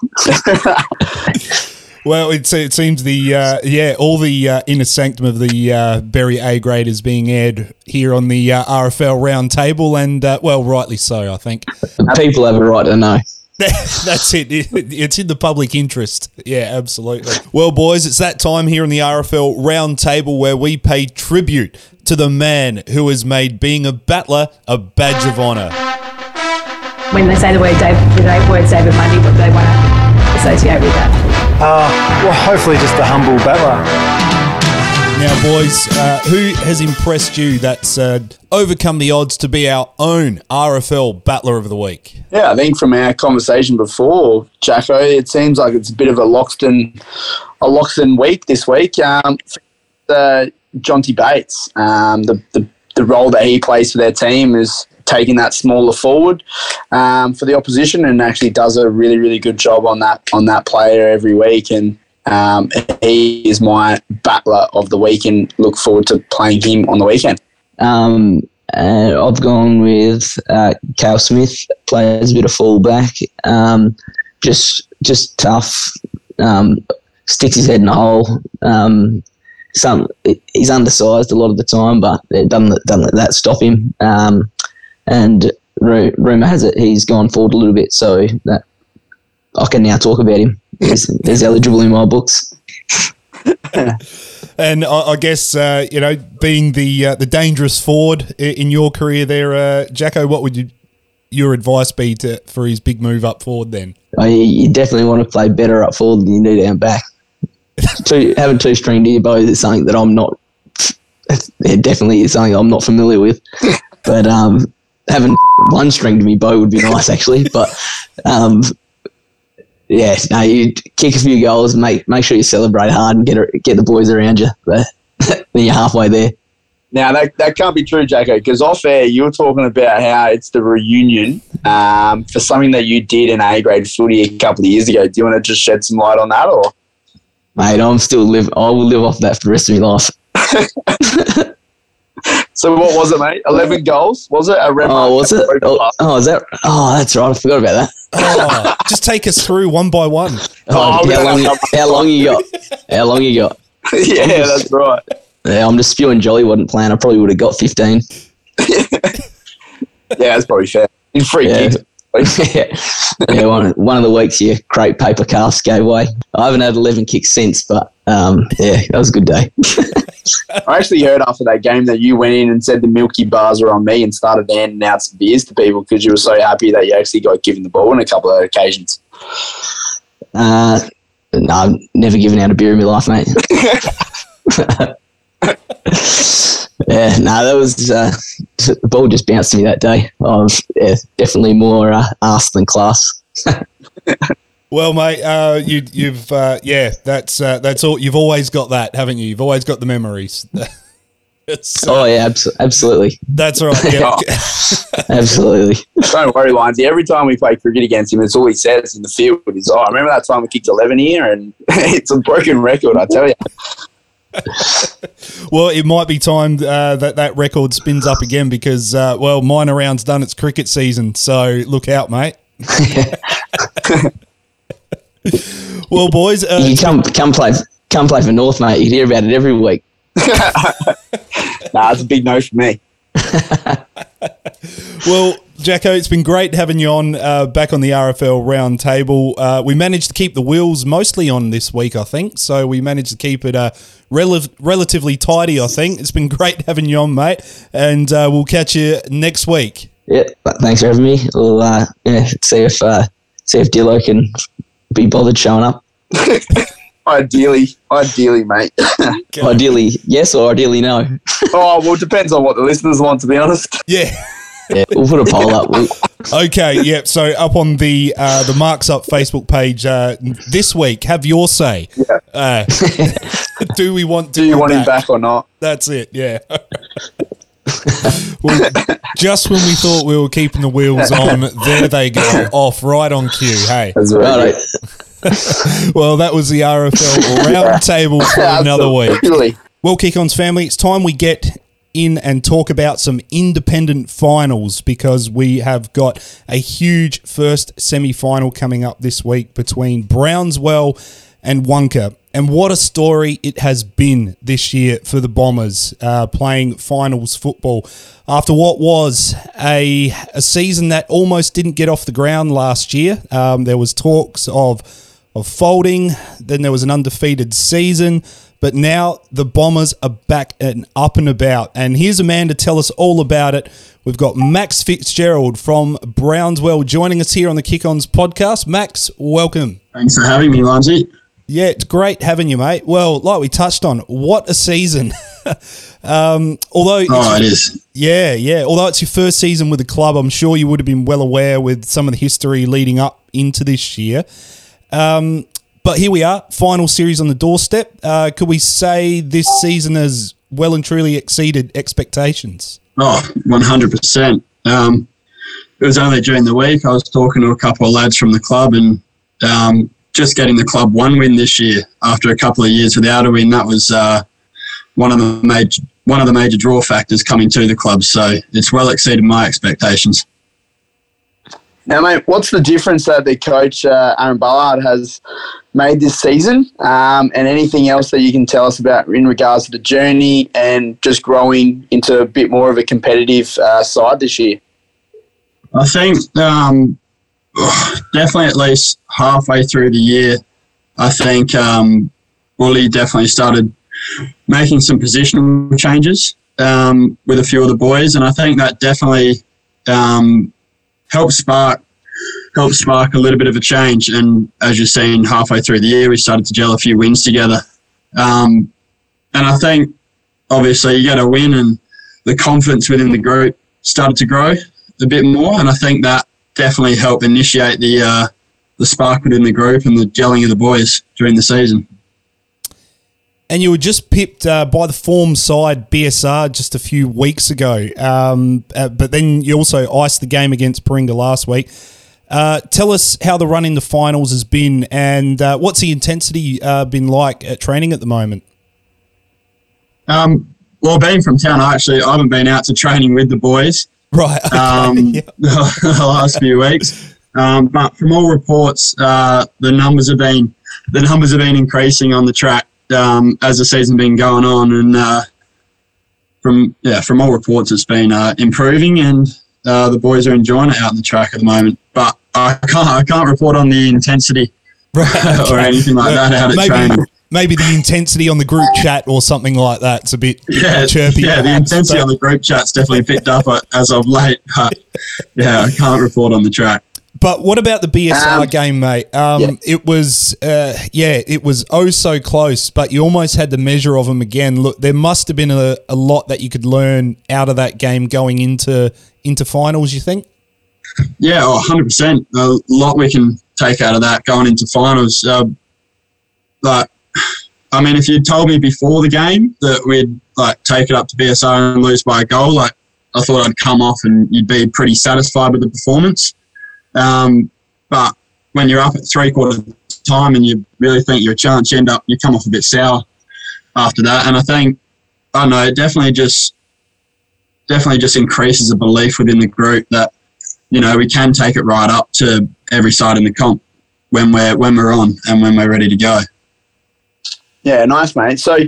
[SPEAKER 2] Well, it, it seems the uh, yeah all the uh, inner sanctum of the uh, Berri A grade is being aired here on the uh, RFL round table, and uh, well, rightly so, I think.
[SPEAKER 8] People have a right to know.
[SPEAKER 2] That's it. It- It's in the public interest. Yeah, absolutely. Well, boys, it's that time here in the RFL round table where we pay tribute to the man who has made being a battler a badge of honour.
[SPEAKER 10] When they say the word Dave, the word David Mundy, what they want to associate with that.
[SPEAKER 11] Uh, well, hopefully just a humble battler.
[SPEAKER 2] Now, boys, uh, who has impressed you that's uh, overcome the odds to be our own RFL battler of the week?
[SPEAKER 4] Yeah, I think from our conversation before, Jacko, it seems like it's a bit of a Loxton, a Loxton week this week. Um, uh, Jonty Bates, um, the, the the role that he plays for their team is taking that smaller forward um, for the opposition, and actually does a really really good job on that on that player every week. And um, he is my battler of the week, and look forward to playing him on the weekend.
[SPEAKER 8] Um, uh, I've gone with uh, Cal Smith, plays a bit of fullback. Um, just just tough. Um, sticks his head in a hole. Um, some he's undersized a lot of the time, but it doesn't doesn't let that stop him. Um, and ru- rumor has it he's gone forward a little bit, so that I can now talk about him. He's, he's eligible in my books.
[SPEAKER 2] And I, I guess uh, you know, being the uh, the dangerous forward in your career there, uh, Jacko, what would you, your advice be to for his big move up forward? Then,
[SPEAKER 8] I, you definitely want to play better up forward than you do down back. two, having two string to your bow is something that I'm not. It definitely is something I'm not familiar with. But um, having one string to me bow would be nice actually. But um, yeah, no, you kick a few goals, make make sure you celebrate hard and get get the boys around you. Then you're halfway there.
[SPEAKER 4] Now that, that can't be true, Jacko, because off air you were talking about how it's the reunion um, for something that you did in A grade footy a couple of years ago. Do you want to just shed some light on that, or
[SPEAKER 8] Mate, I'm still live. I will live off that for the rest of my life.
[SPEAKER 4] so? What was it, mate? Eleven goals was it? A red
[SPEAKER 8] Oh, was it? Oh, oh, is that? Oh, that's right. I forgot about that.
[SPEAKER 2] oh, just take us through one by one.
[SPEAKER 8] Oh,
[SPEAKER 4] we
[SPEAKER 8] how, long, how long you got? How long you got?
[SPEAKER 4] yeah, that's right.
[SPEAKER 8] Yeah, I'm just spewing jolly. wasn't playing. I probably would have got 15.
[SPEAKER 4] Yeah, that's probably fair. In free
[SPEAKER 8] Yeah.
[SPEAKER 4] kicks.
[SPEAKER 8] yeah, one, one of the weeks your crate paper calves gave way. I haven't had 11 kicks since, but um, yeah, that was a good day.
[SPEAKER 4] I actually heard after that game that you went in and said the Milky Bars are on me and started handing out some beers to people because you were so happy that you actually got given the ball on a couple of occasions.
[SPEAKER 8] Uh, no, I've never given out a beer in my life, mate. yeah, no, that was uh, the ball just bounced to me that day. I was yeah, definitely more uh, arse than class.
[SPEAKER 2] Well, mate, uh, you, you've uh, yeah, that's uh, that's all. You've always got that, haven't you? You've always got the memories. It's, uh,
[SPEAKER 8] Oh yeah, abso- absolutely,
[SPEAKER 2] That's right. Yeah.
[SPEAKER 8] absolutely.
[SPEAKER 4] Don't worry, Lindsay. Every time we play cricket against him, it's all he says in the field is, "Oh, I remember that time we kicked eleven here," and it's a broken record. I tell you.
[SPEAKER 2] Well, it might be time uh, that that record spins up again because, uh, well, minor round's done its cricket season. So look out, mate. well, boys, uh,
[SPEAKER 8] you come come play come play for North, mate. You'd hear about it every week.
[SPEAKER 4] nah, it's a big no for me.
[SPEAKER 2] Well, Jacko, it's been great having you on uh, back on the RFL roundtable. Uh, we managed to keep the wheels mostly on this week, I think. So we managed to keep it uh, rel- relatively tidy, I think. It's been great having you on, mate. And uh, we'll catch you next week.
[SPEAKER 8] Yeah, thanks for having me. We'll uh, yeah, see if uh, see if Dillo can be bothered showing up.
[SPEAKER 4] Ideally, ideally, mate.
[SPEAKER 8] Ideally, yes, or ideally, no.
[SPEAKER 4] oh well, it depends on what the listeners want. To be honest.
[SPEAKER 2] Yeah.
[SPEAKER 8] Yeah, we'll put a poll up. We'll,
[SPEAKER 2] Okay, yep. So up on the uh, the Marks Up Facebook page uh, this week, have your say.
[SPEAKER 4] Yeah.
[SPEAKER 2] Uh, do we want
[SPEAKER 4] Do you want him back or not?
[SPEAKER 2] That's it. Yeah. well, just when we thought we were keeping the wheels on, there they go off right on cue. Hey.
[SPEAKER 4] That's right.
[SPEAKER 2] well, that was the RFL roundtable for another week. Well, Kick-Ons family, it's time we get in and talk about some independent finals because we have got a huge first semi-final coming up this week between Browns Well and Wunkar. And what a story it has been this year for the Bombers uh, playing finals football after what was a, a season that almost didn't get off the ground last year. Um, there was talks of of folding. Then there was an undefeated season. But now the Bombers are back and up and about. And here's a man to tell us all about it. We've got Max Fitzgerald from Browns Well joining us here on the Kick Ons podcast. Max, welcome.
[SPEAKER 12] Thanks for having me, Lindsay.
[SPEAKER 2] Yeah, it's great having you, mate. Well, like we touched on, what a season. um, although,
[SPEAKER 12] Oh, it is.
[SPEAKER 2] yeah, yeah. Although it's your first season with the club, I'm sure you would have been well aware with some of the history leading up into this year. Um, but here we are, final series on the doorstep. Uh, could we say this season has well and truly exceeded expectations?
[SPEAKER 12] Oh, 100%. Um, it was only during the week I was talking to a couple of lads from the club and um, just getting the club one win this year after a couple of years without a win, that was uh, one of the major one of the major draw factors coming to the club. So it's well exceeded my expectations.
[SPEAKER 4] Now, mate, what's the difference that the coach uh, Aaron Ballard has made this season, um, and anything else that you can tell us about in regards to the journey and just growing into a bit more of a competitive uh, side this year?
[SPEAKER 12] I think um, definitely at least halfway through the year, I think um, definitely started making some positional changes um, with a few of the boys, and I think that definitely um, helped spark helped spark a little bit of a change. And as you're seeing, halfway through the year, we started to gel a few wins together. Um, and I think obviously you get a win, and the confidence within the group started to grow a bit more, and I think that definitely helped initiate the uh, the spark within the group and the gelling of the boys during the season.
[SPEAKER 2] And you were just pipped uh, by the form side BSR just a few weeks ago. Um, uh, but then you also iced the game against Paringa last week. Uh, tell us how the run in the finals has been and uh, what's the intensity uh, been like at training at the moment?
[SPEAKER 12] Um, well, being from town, I actually I haven't been out to training with the boys.
[SPEAKER 2] Right. Okay.
[SPEAKER 12] Um, the last few weeks, um, but from all reports, uh, the numbers have been the numbers have been increasing on the track um, as the season's been going on, and uh, from yeah, from all reports, it's been uh, improving, and uh, the boys are enjoying it out on the track at the moment. But I can't I can't report on the intensity or anything like that out at
[SPEAKER 2] maybe,
[SPEAKER 12] training.
[SPEAKER 2] maybe the intensity on the group chat or something like that's a bit
[SPEAKER 12] Yeah,
[SPEAKER 2] chirpy.
[SPEAKER 12] yeah, the intensity
[SPEAKER 2] but-
[SPEAKER 12] on the group chat's definitely picked up uh, as of late. But yeah, I can't report on the track.
[SPEAKER 2] But what about the BSR
[SPEAKER 12] Um,
[SPEAKER 2] game, mate? Um,
[SPEAKER 12] yeah.
[SPEAKER 2] It was, uh, yeah, it was oh so close, but you almost had the measure of them again. Look, there must have been a, a lot that you could learn out of that game going into into finals. You think?
[SPEAKER 12] Yeah, oh, 100%. A lot we can take out of that going into finals. Uh, but, I mean, if you'd told me before the game that we'd like take it up to BSR and lose by a goal, like I thought I'd come off and you'd be pretty satisfied with the performance. Um, but when you're up at three quarters time and you really think you're a chance, you end up you come off a bit sour after that. And I think I don't know, it definitely just definitely just increases a belief within the group that you know we can take it right up to every side in the comp when we're when we're on and when we're ready to go.
[SPEAKER 4] Yeah, nice, mate. So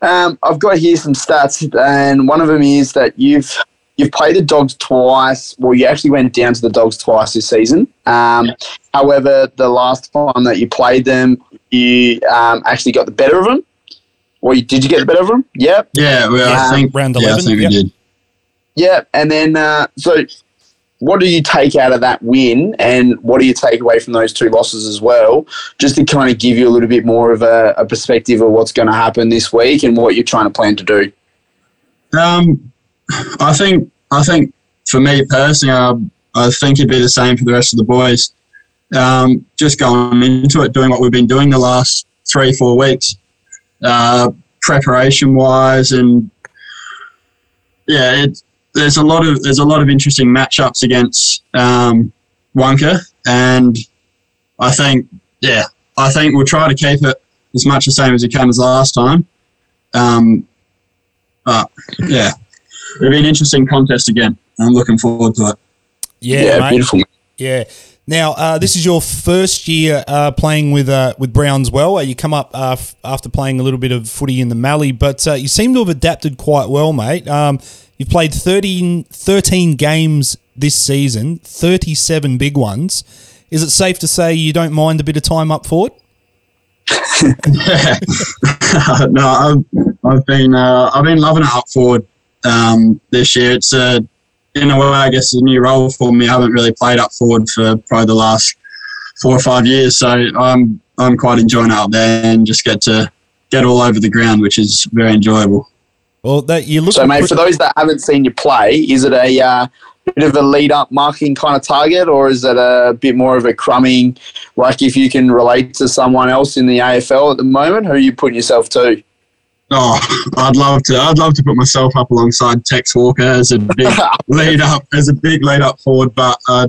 [SPEAKER 4] um, I've got here some stats, and one of them is that you've you've played the Dogs twice. Well, you actually went down to the Dogs twice this season. Um, however, the last time that you played them, you um, actually got the better of them. Or you, did you get the better of them? Yep.
[SPEAKER 12] Yeah, well, I
[SPEAKER 4] Um,
[SPEAKER 12] think
[SPEAKER 2] round
[SPEAKER 12] yeah, I
[SPEAKER 2] 11,
[SPEAKER 12] think
[SPEAKER 2] yep.
[SPEAKER 12] we did.
[SPEAKER 4] Yeah, and then uh, so what do you take out of that win, and what do you take away from those two losses as well, just to kind of give you a little bit more of a, a perspective of what's going to happen this week and what you're trying to plan to do.
[SPEAKER 12] Um, I think I think for me personally, I, I think it'd be the same for the rest of the boys. Um, just going into it, doing what we've been doing the last three four weeks, uh, preparation wise, and yeah, it, there's a lot of there's a lot of interesting matchups against um, Wunkar, and I think yeah, I think we'll try to keep it as much the same as we can as last time. Um, but yeah, it'll be an interesting contest again. I'm looking forward to it.
[SPEAKER 2] Yeah,
[SPEAKER 4] Yeah,
[SPEAKER 2] mate.
[SPEAKER 4] beautiful.
[SPEAKER 2] Yeah. Now, uh, this is your first year uh, playing with uh, with Browns Well. Uh, you come up uh, f- after playing a little bit of footy in the Mallee, but uh, you seem to have adapted quite well, mate. Um, you've played 13, 13 games this season, 37 big ones. Is it safe to say you don't mind a bit of time up forward?
[SPEAKER 12] no, I've, I've been uh, I've been loving it up forward um, this year. It's a in a way, I guess, a new role for me. I haven't really played up forward for probably the last four or five years, so I'm I'm quite enjoying it out there and just get to get all over the ground, which is very enjoyable.
[SPEAKER 2] Well, that you look.
[SPEAKER 4] So, mate, for those that haven't seen you play, is it a uh, bit of a lead up marking kind of target, or is it a bit more of a crumbing? Like if you can relate to someone else in the AFL at the moment, who are you putting yourself to?
[SPEAKER 12] Oh, I'd love to. I'd love to put myself up alongside Tex Walker as a big lead up, as a big lead up forward, but uh,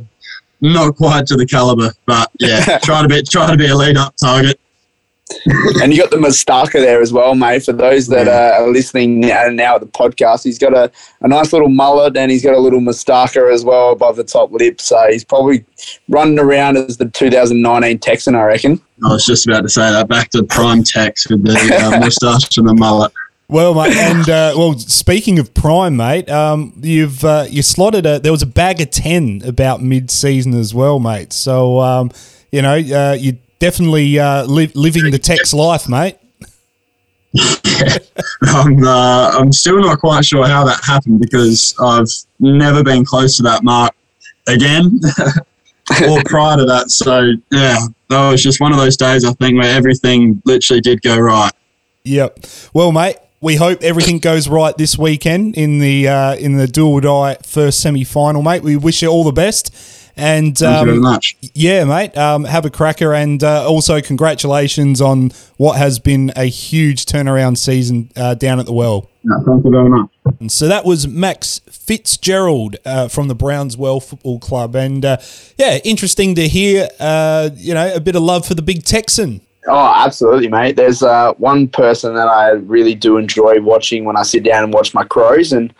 [SPEAKER 12] not quite to the caliber. But yeah, try to be try to be a lead up target.
[SPEAKER 4] And you got the moustache there as well, mate. For those that uh, are listening now, now at the podcast, he's got a, a nice little mullet and he's got a little moustache as well above the top lip. So he's probably running around as the 2019 Texan, I reckon.
[SPEAKER 12] I was just about to say that. Back to prime Tex with the uh, moustache and the mullet.
[SPEAKER 2] Well, mate, and uh, well, speaking of prime, mate, um, you've uh, you slotted a. There was a bag of ten about mid-season as well, mate. So um, you know, uh, you definitely uh, li- living the Tex life, mate.
[SPEAKER 12] I'm uh, I'm still not quite sure how that happened because I've never been close to that mark again. or prior to that, so yeah, that was just one of those days I think where everything literally did go right.
[SPEAKER 2] Yep. Well, mate, we hope everything goes right this weekend in the uh, in the or die first semi final, mate. We wish you all the best. And
[SPEAKER 12] Thank you very
[SPEAKER 2] um,
[SPEAKER 12] much.
[SPEAKER 2] yeah, mate, um, have a cracker, and uh, also congratulations on what has been a huge turnaround season uh, down at the well.
[SPEAKER 12] Thank you very much.
[SPEAKER 2] And so that was Max Fitzgerald uh, from the Browns Well Football Club, and uh, yeah, interesting to hear. Uh, you know, a bit of love for the big Texan.
[SPEAKER 4] Oh, absolutely, mate. There's uh, one person that I really do enjoy watching when I sit down and watch my Crows, and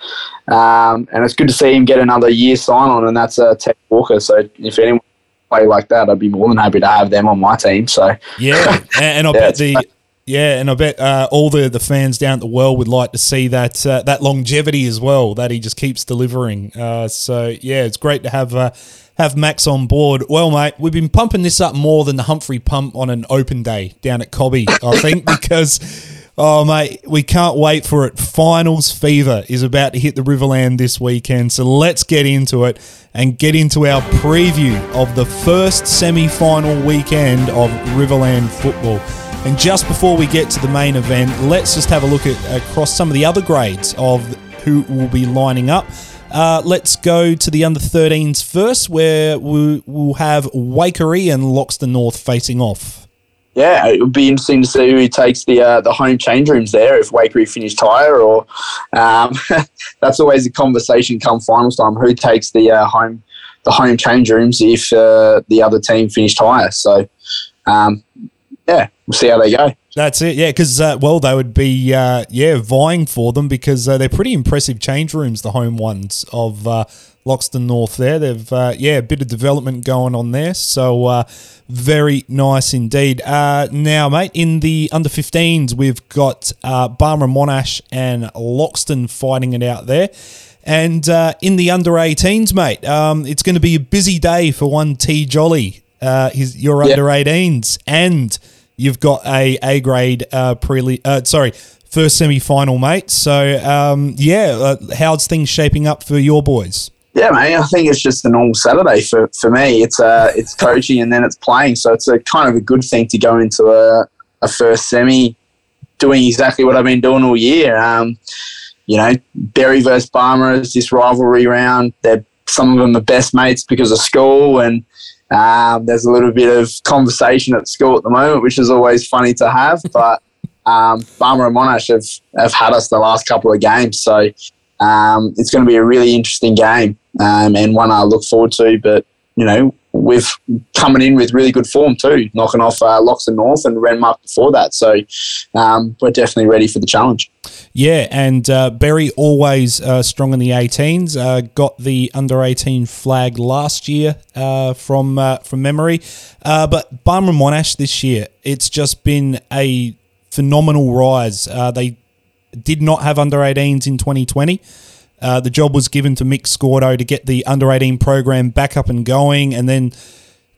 [SPEAKER 4] um, and it's good to see him get another year sign on, and that's uh, Tex Walker. So if anyone play like that, I'd be more than happy to have them on my team. So
[SPEAKER 2] Yeah, and, and I
[SPEAKER 4] Yeah,
[SPEAKER 2] bet the yeah, and I bet uh, all the, the fans down at the well would like to see that uh, that longevity as well that he just keeps delivering. Uh, so yeah, it's great to have uh, have Max on board. Well, mate, we've been pumping this up more than the Humphrey pump on an open day down at Cobby, I think, because. Oh mate, we can't wait for it. Finals fever is about to hit the Riverland this weekend, so let's get into it and get into our preview of the first semi-final weekend of Riverland football. And just before we get to the main event, let's just have a look at across some of the other grades of who will be lining up. Uh, let's go to the under 13s first, where we will have Waikerie and Loxton North facing off.
[SPEAKER 4] yeah, it would be interesting to see who takes the uh, the home change rooms there. If Waikerie finished higher, or um, that's always a conversation come finals time. Who takes the uh, home the home change rooms if uh, the other team finished higher? So, um, yeah, we'll see how they go.
[SPEAKER 2] That's it, yeah. Because uh, well, they would be uh, yeah vying for them because uh, they're pretty impressive change rooms, the home ones of uh, Loxton North. There, they've uh, yeah a bit of development going on there, so uh, very nice indeed. now, mate, in the under 15s, we've got uh, Barmera Monash and Loxton fighting it out there. And in the under 18s, mate, um, it's going to be a busy day for one T Jolly, his, your
[SPEAKER 4] Yep.
[SPEAKER 2] under 18s, and you've got a A grade uh, pre uh, sorry first semi final, mate. So um, yeah, uh, how's things shaping up for your boys?
[SPEAKER 4] Yeah, mate. I think it's just a normal Saturday for, for me. It's uh, it's coaching and then it's playing, so it's a kind of a good thing to go into a, a first semi, doing exactly what I've been doing all year. Um, you know, Berri versus Barmera is this rivalry round. They're some of them are best mates because of school, and um, there's a little bit of conversation at school at the moment, which is always funny to have. But um, Barmera and Monash have, have had us the last couple of games, so um, it's going to be a really interesting game um, and one I look forward to. But you know, we've coming in with really good form too, knocking off uh, Loxton North and Renmark before that. So um, we're definitely ready for the challenge.
[SPEAKER 2] Yeah, and uh, Berri always uh, strong in the 18s. Uh, got the under 18 flag last year uh, from uh, from memory, uh, but and Monash this year, it's just been a phenomenal rise. They did not have under 18s in 2020. Uh, the job was given to Mick Scordo to get the under 18 program back up and going, and then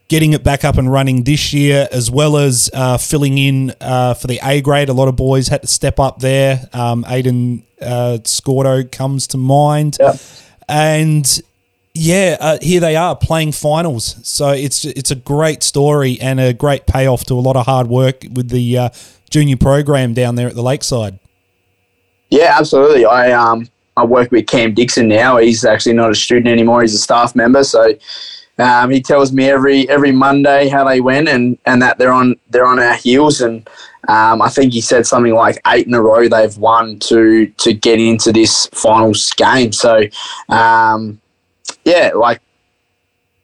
[SPEAKER 2] getting it back up and running this year, as well as uh, filling in uh, for the A grade. A lot of boys had to step up there. Um, Aiden uh, Scordo comes to mind, and yeah, uh, here they are playing finals. So it's it's a great story and a great payoff to a lot of hard work with the uh, junior program down there at the Lakeside.
[SPEAKER 4] Yeah, absolutely. I um I work with Cam Dixon now. He's actually not a student anymore. He's a staff member. So um, he tells me every every Monday how they went and, and that they're on they're on our heels. And um, I think he said something like eight in a row they've won to to get into this finals game. So um, yeah, like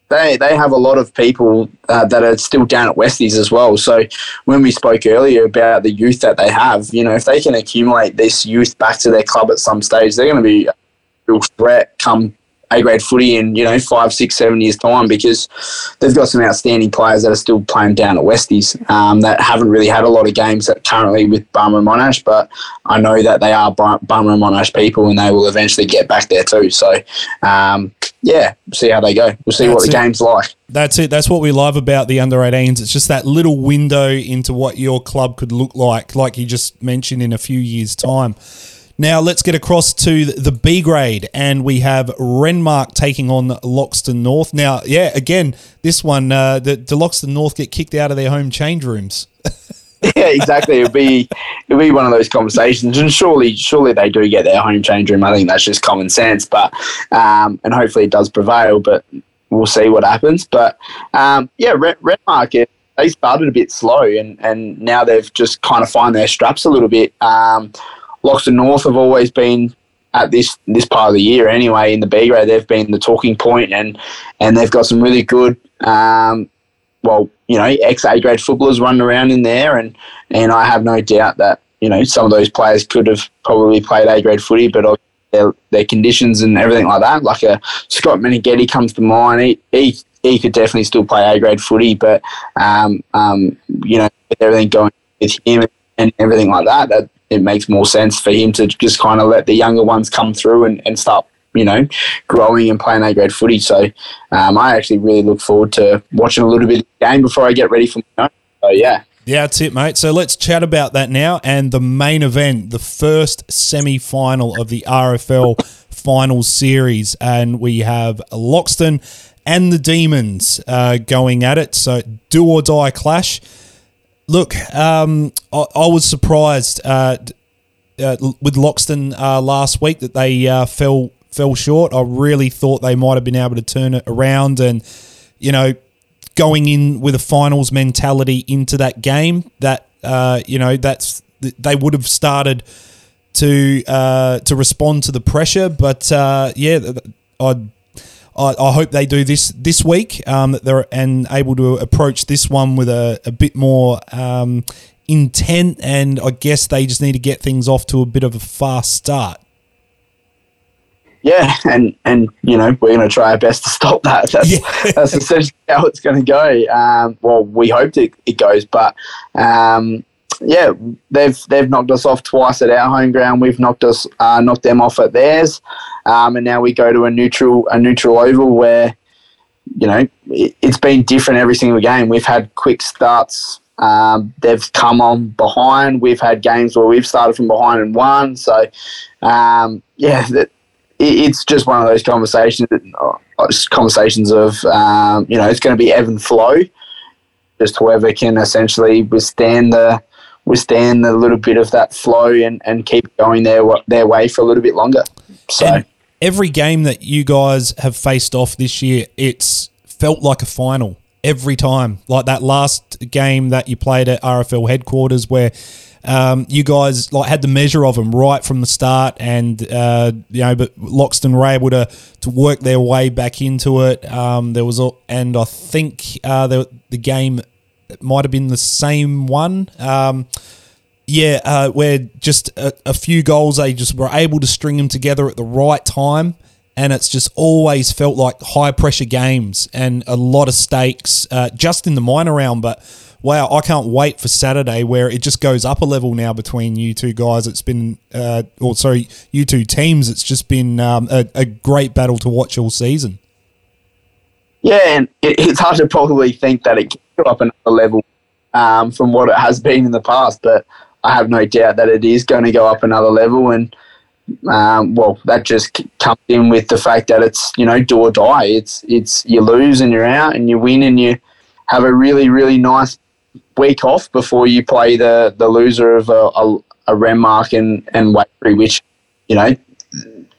[SPEAKER 4] they they have a lot of people uh, that are still down at Westies as well. So when we spoke earlier about the youth that they have, you know, if they can accumulate this youth back to their club at some stage, they're going to be a real threat come A grade footy in you know five, six, seven years time because they've got some outstanding players that are still playing down at Westies um, that haven't really had a lot of games currently with Barmera and Monash, but I know that they are Bar- Barmera and Monash people and they will eventually get back there too. So um, yeah, see how they go. We'll see what the
[SPEAKER 2] it.
[SPEAKER 4] game's like.
[SPEAKER 2] That's it. That's what we love about the under 18s. It's just that little window into what your club could look like, like you just mentioned in a few years' time. Now let's get across to the B grade, and we have Renmark taking on Loxton North. Now, yeah, again, this one, uh, the, the Loxton North get kicked out of their home change rooms.
[SPEAKER 4] yeah, exactly. It'll be it'll be one of those conversations, and surely, surely they do get their home change room. I think that's just common sense, but um, and hopefully it does prevail. But we'll see what happens. But um, yeah, Red, Renmark they started a bit slow, and and now they've just kind of find their straps a little bit. Um, Loxton North have always been at this this part of the year anyway in the B grade they've been the talking point and and they've got some really good um, well you know ex A grade footballers running around in there and and I have no doubt that you know some of those players could have probably played A grade footy but their, their conditions and everything like that like a Scott Meneghetti comes to mind he, he he could definitely still play A grade footy but um, um, you know everything going with him and everything like that that it makes more sense for him to just kind of let the younger ones come through and, and start, you know, growing and playing A grade footy. So um, I actually really look forward to watching a little bit of the game before I get ready for my own. So yeah.
[SPEAKER 2] Yeah, that's it, mate. So let's chat about that now and the main event, the first semi final of the RFL Finals Series. And we have Loxton and the Demons uh, going at it. So do or die clash. Look, um, I, I was surprised uh, uh, with Loxton uh, last week that they uh, fell fell short. I really thought they might have been able to turn it around and, you know, going in with a finals mentality into that game. That uh, you know, that's they would have started to uh, to respond to the pressure. But uh, yeah, I. I, I hope they do this this week. Um, that they're and able to approach this one with a, a bit more um, intent, and I guess they just need to get things off to a bit of a fast start.
[SPEAKER 4] Yeah, and and you know we're going to try our best to stop that. That's yeah. that's essentially how it's going to go. Um, well, we hope it, it goes, but um, yeah, they've they've knocked us off twice at our home ground. We've knocked us uh, knocked them off at theirs, um, and now we go to a neutral a neutral oval where you know it, has been different every single game. We've had quick starts. Um, they've come on behind. We've had games where we've started from behind and won. So um, yeah, that, it's just one of those conversations. Conversations of um, you know it's going to be ebb and flow just whoever can essentially withstand the withstand a little bit of that flow and, and keep going their their way for a little bit longer. So
[SPEAKER 2] and every game that you guys have faced off this year, it's felt like a final every time. Like that last game that you played at RFL headquarters, where um, you guys like had the measure of them right from the start, and uh, you know, but Loxton were able to to work their way back into it. Um, there was, a, and I think uh, the the game might have been the same one. Um, yeah, uh, where just a, a, few goals, they just were able to string them together at the right time. And it's just always felt like high pressure games and a lot of stakes uh, just in the minor round. But wow, I can't wait for Saturday where it just goes up a level now between you two guys. It's been, uh, or sorry, you two teams. It's just been um, a, a great battle to watch all season.
[SPEAKER 4] Yeah, and it's hard to probably think that it can go up another level um, from what it has been in the past, but I have no doubt that it is going to go up another level. And um, well, that just comes in with the fact that it's you know do or die. It's it's you lose and you're out, and you win and you have a really really nice week off before you play the the loser of a, a, a Renmark and and Waikerie, which you know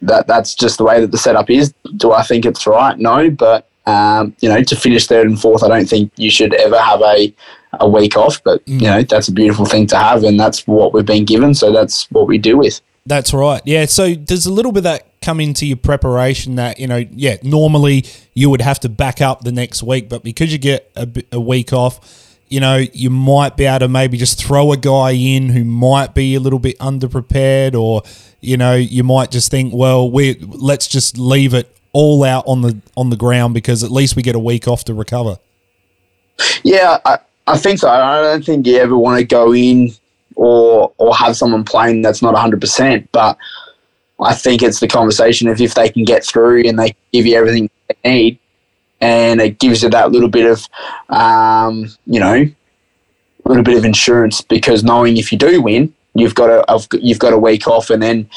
[SPEAKER 4] that that's just the way that the setup is. Do I think it's right? No, but um, you know, to finish third and fourth, I don't think you should ever have a, a week off, but mm. you know, that's a beautiful thing to have, and that's what we've been given. So that's what we do with.
[SPEAKER 2] That's right. Yeah. So does a little bit of that come into your preparation that, you know, yeah, normally you would have to back up the next week, but because you get a, a week off, you know, you might be able to maybe just throw a guy in who might be a little bit underprepared, or you know, you might just think, well, we let's just leave it all out on the on the ground because at least we get a week off to recover.
[SPEAKER 4] Yeah, I, I think so. I don't think you ever want to go in or or have someone playing that's not 100%, but I think it's the conversation of if they can get through and they give you everything they need and it gives you that little bit of um, you know, a little bit of insurance because knowing if you do win, you've got a you've got a week off, and then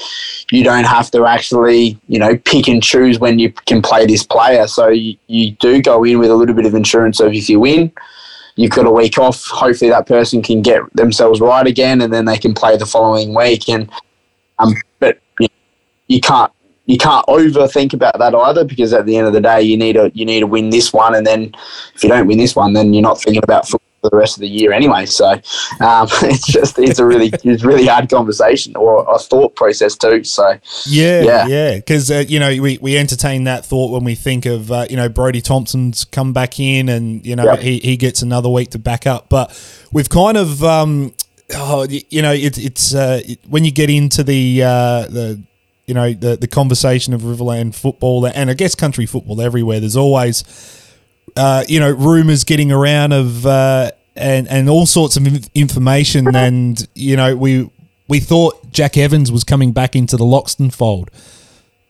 [SPEAKER 4] you don't have to actually you know pick and choose when you can play this player. So you, you do go in with a little bit of insurance of if you win, you've got a week off. Hopefully that person can get themselves right again, and then they can play the following week. And um, but you, know, you can't you can't overthink about that either because at the end of the day you need to you need to win this one and then if you don't win this one then you're not thinking about football for the rest of the year anyway. So um, it's just it's a really it's really hard conversation or a thought process too. So
[SPEAKER 2] yeah, yeah, yeah, because uh, you know we, we entertain that thought when we think of uh, you know Brody Thompson's come back in and you know yep. he, he gets another week to back up, but we've kind of um, oh, you know it, it's uh, it, when you get into the uh, the you know the the conversation of Riverland football and I guess country football everywhere. There's always uh, you know, rumors getting around of uh, and and all sorts of information, and you know, we we thought Jack Evans was coming back into the Loxton fold,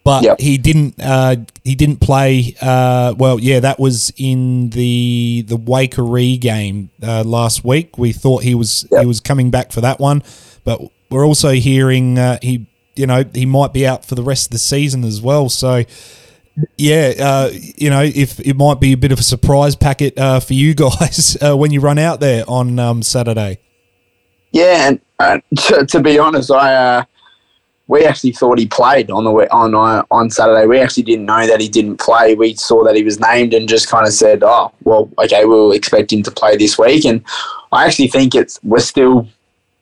[SPEAKER 2] but yep. he didn't. Uh, he didn't play. Uh, well, yeah, that was in the the Waikerie game uh, last week. We thought he was yep. he was coming back for that one, but we're also hearing uh, he you know he might be out for the rest of the season as well. So yeah, uh, you know, if it might be a bit of a surprise packet uh, for you guys uh, when you run out there on um, Saturday.
[SPEAKER 4] Yeah, and uh, to, to, be honest, I uh, we actually thought he played on the on uh, on Saturday. We actually didn't know that he didn't play. We saw that he was named and just kind of said, "Oh, well, okay, we'll expect him to play this week." And I actually think it's we're still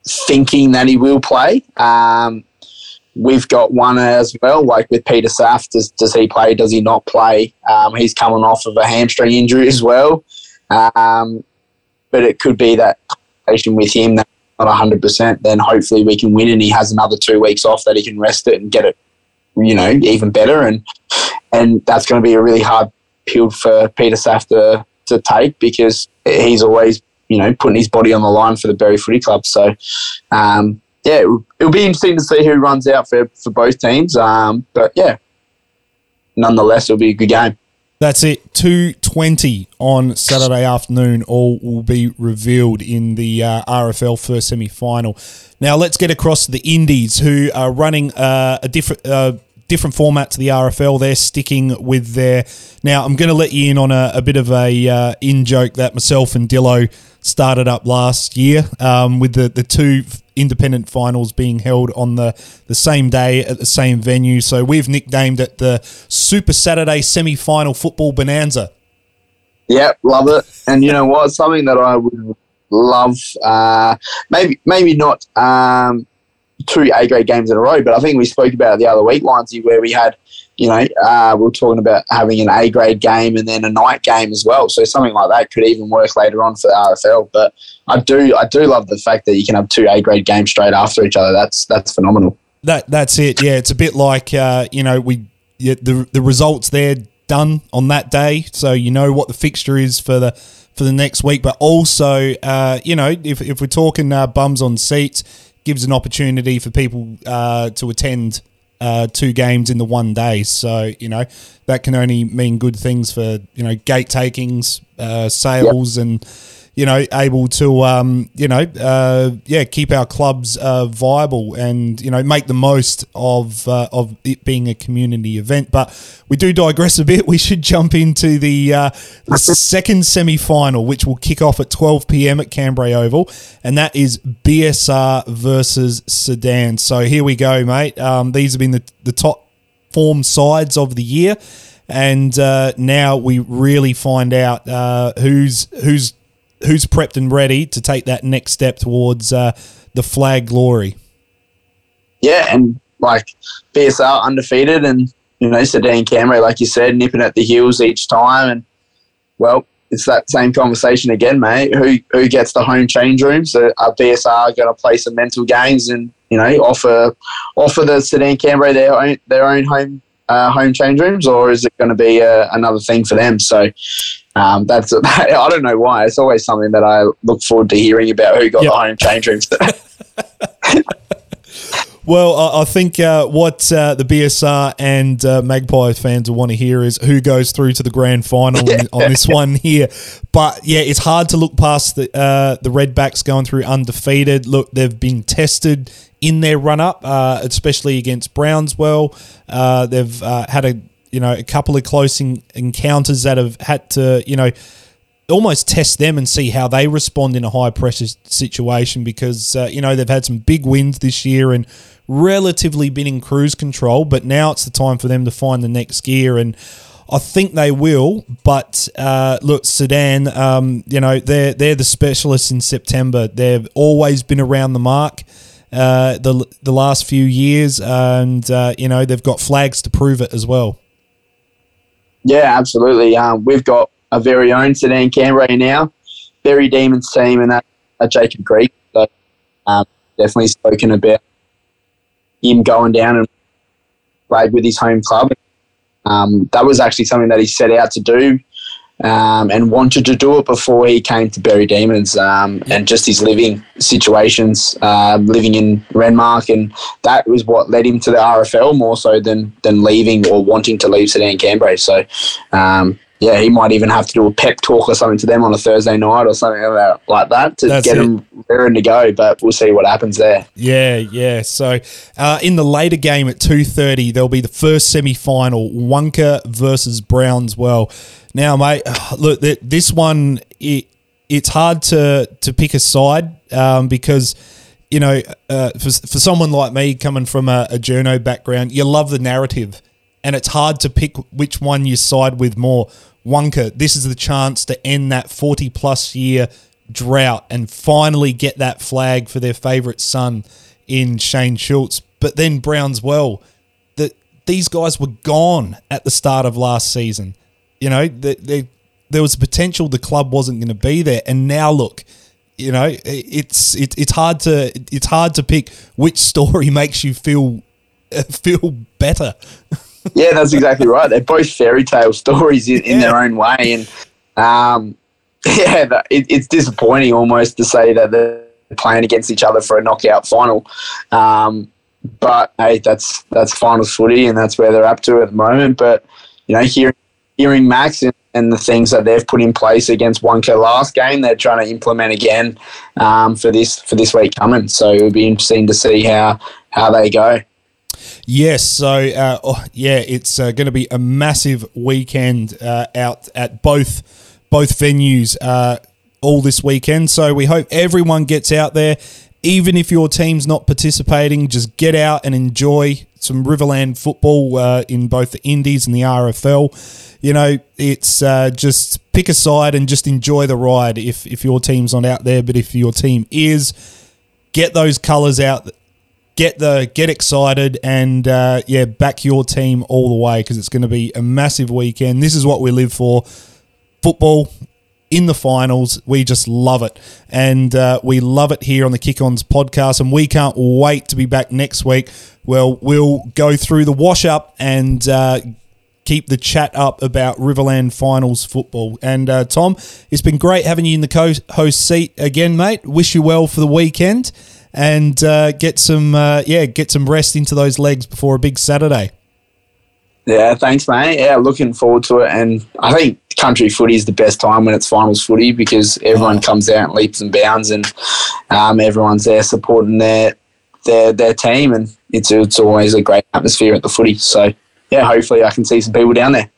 [SPEAKER 4] thinking that he will play. Um, we've got one as well, like with Peter Saft. Does, does he play? Does he not play? Um, he's coming off of a hamstring injury as well. Um, but it could be that conversation with him that not hundred percent, then hopefully we can win, and he has another two weeks off that he can rest it and get it, you know, even better. And and that's going to be a really hard pill for Peter Saf to to take because he's always you know putting his body on the line for the Berri Footy Club. So. Um, yeah, it'll, be interesting to see who runs out for, for both teams. Um, but yeah, nonetheless, it'll be a good game.
[SPEAKER 2] That's it. Two twenty on Saturday afternoon. All will be revealed in the uh, RFL first semi final. Now let's get across to the Indies, who are running uh, a different. Uh, different format to the RFL. They're sticking with their. Now, I'm going to let you in on a, a bit of a uh, in joke that myself and Dillo started up last year um, with the, the two independent finals being held on the, the same day at the same venue. So we've nicknamed it the Super Saturday Semi Final Football Bonanza.
[SPEAKER 4] Yep, love it. And you know what? Something that I would love, uh, maybe maybe not um, two A grade games in a row, but I think we spoke about it the other week, Lindsay, where we had, you know, uh, we're talking about having an A grade game and then a night game as well. So something like that could even work later on for the RFL. But I do, I do love the fact that you can have two A grade games straight after each other. That's that's phenomenal.
[SPEAKER 2] That that's it. Yeah, it's a bit like uh, you know we the the results there done on that day, so you know what the fixture is for the for the next week. But also, uh, you know, if if we're talking uh, bums on seats gives an opportunity for people uh, to attend uh, two games in the one day. So you know that can only mean good things for you know gate takings, uh, sales, yep. and you know, able to, um, you know, uh, yeah, keep our clubs uh, viable and you know make the most of uh, of it being a community event. But we do digress a bit. We should jump into the, uh, the second semi final, which will kick off at 12 p.m. at Cambrai Oval, and that is BSR versus Sedan. So here we go, mate. Um, these have been the, the top form sides of the year and uh, now we really find out uh, who's who's who's prepped and ready to take that next step towards uh, the flag glory.
[SPEAKER 4] Yeah, and like BSR undefeated, and you know Sedan Cambrai, like you said, nipping at the heels each time, and well, it's that same conversation again, mate. Who who gets the home change rooms? Are, are BSR going to play some mental games and you know offer offer the Sedan Cambrai their own their own home uh, home change rooms, or is it going to be uh, another thing for them? So um, that's I don't know why. It's always something that I look forward to hearing about who got yep. the home change rooms.
[SPEAKER 2] well, I, I think uh, what uh, the BSR and uh, Magpie fans will want to hear is who goes through to the grand final on this one here. But yeah, it's hard to look past the uh, the Redbacks going through undefeated. Look, they've been tested in their run up, uh, especially against Browns Well. Uh, they've had a you know, a couple of close encounters that have had to, you know, almost test them and see how they respond in a high pressure situation because, uh, you know, they've had some big wins this year and relatively been in cruise control, but now it's the time for them to find the next gear. And I think they will, but uh, look, Sedan, um, you know, they're, they're the specialists in September. They've always been around the mark. Uh, the the last few years, and uh, you know they've got flags to prove it as well.
[SPEAKER 4] Yeah, absolutely. Um, we've got a very own Sedan Cambrai now, very Demons team, and that uh, Jacob Greek. So um, definitely spoken about him going down and played with his home club. Um, that was actually something that he set out to do um, and wanted to do it before he came to Berri Demons um, and just his living situations, uh, living in Renmark, and that was what led him to the RFL more so than than leaving or wanting to leave Sedan Cambrai. So, um, yeah, he might even have to do a pep talk or something to them on a Thursday night or something like that to That's get it. them raring to go. But we'll see what happens there.
[SPEAKER 2] Yeah, yeah. So uh, in the later game at two thirty, there'll be the first semi final: Wunkar versus Browns Well. Now, mate, look, this one it, it's hard to to pick a side um, because you know uh, for for someone like me coming from a, a journo background, you love the narrative, and it's hard to pick which one you side with more. Wunkar, this is the chance to end that forty plus year drought and finally get that flag for their favourite son in Shane Schultz. But then Browns Well, that these guys were gone at the start of last season. You know, they, they, there was potential the club wasn't going to be there, and now look, you know, it's it, it's hard to it's hard to pick which story makes you feel feel better.
[SPEAKER 4] yeah, that's exactly right. They're both fairy tale stories in, in yeah. their own way, and um, yeah, it, it's disappointing almost to say that they're playing against each other for a knockout final. Um, but hey, that's that's finals footy, and that's where they're up to at the moment. But you know, hearing hearing Max and, and the things that they've put in place against Wunkar last game, they're trying to implement again um, for this for this week coming. So it'll be interesting to see how how they go.
[SPEAKER 2] Yes, so uh, oh, yeah, it's uh, going to be a massive weekend uh, out at both both venues uh, all this weekend. So we hope everyone gets out there even if your team's not participating, just get out and enjoy some Riverland football uh, in both the Indies and the RFL. You know, it's uh, just pick a side and just enjoy the ride if, if your team's not out there. But if your team is, get those colours out, get the get excited, and uh, yeah, back your team all the way because it's going to be a massive weekend. This is what we live for football in the finals. We just love it. And uh, we love it here on the Kick Ons podcast. And we can't wait to be back next week. Well, we'll go through the wash up and uh, keep the chat up about Riverland finals football. And uh, Tom, it's been great having you in the co host seat again, mate. Wish you well for the weekend. And uh, get some, uh, yeah, get some rest into those legs before a big Saturday.
[SPEAKER 4] Yeah, thanks, mate. Yeah, looking forward to it. And I think country footy is the best time when it's finals footy because everyone comes out and leaps and bounds, and um, everyone's there supporting their their their team, and it's it's always a great atmosphere at the footy. So yeah, hopefully I can see some people down there.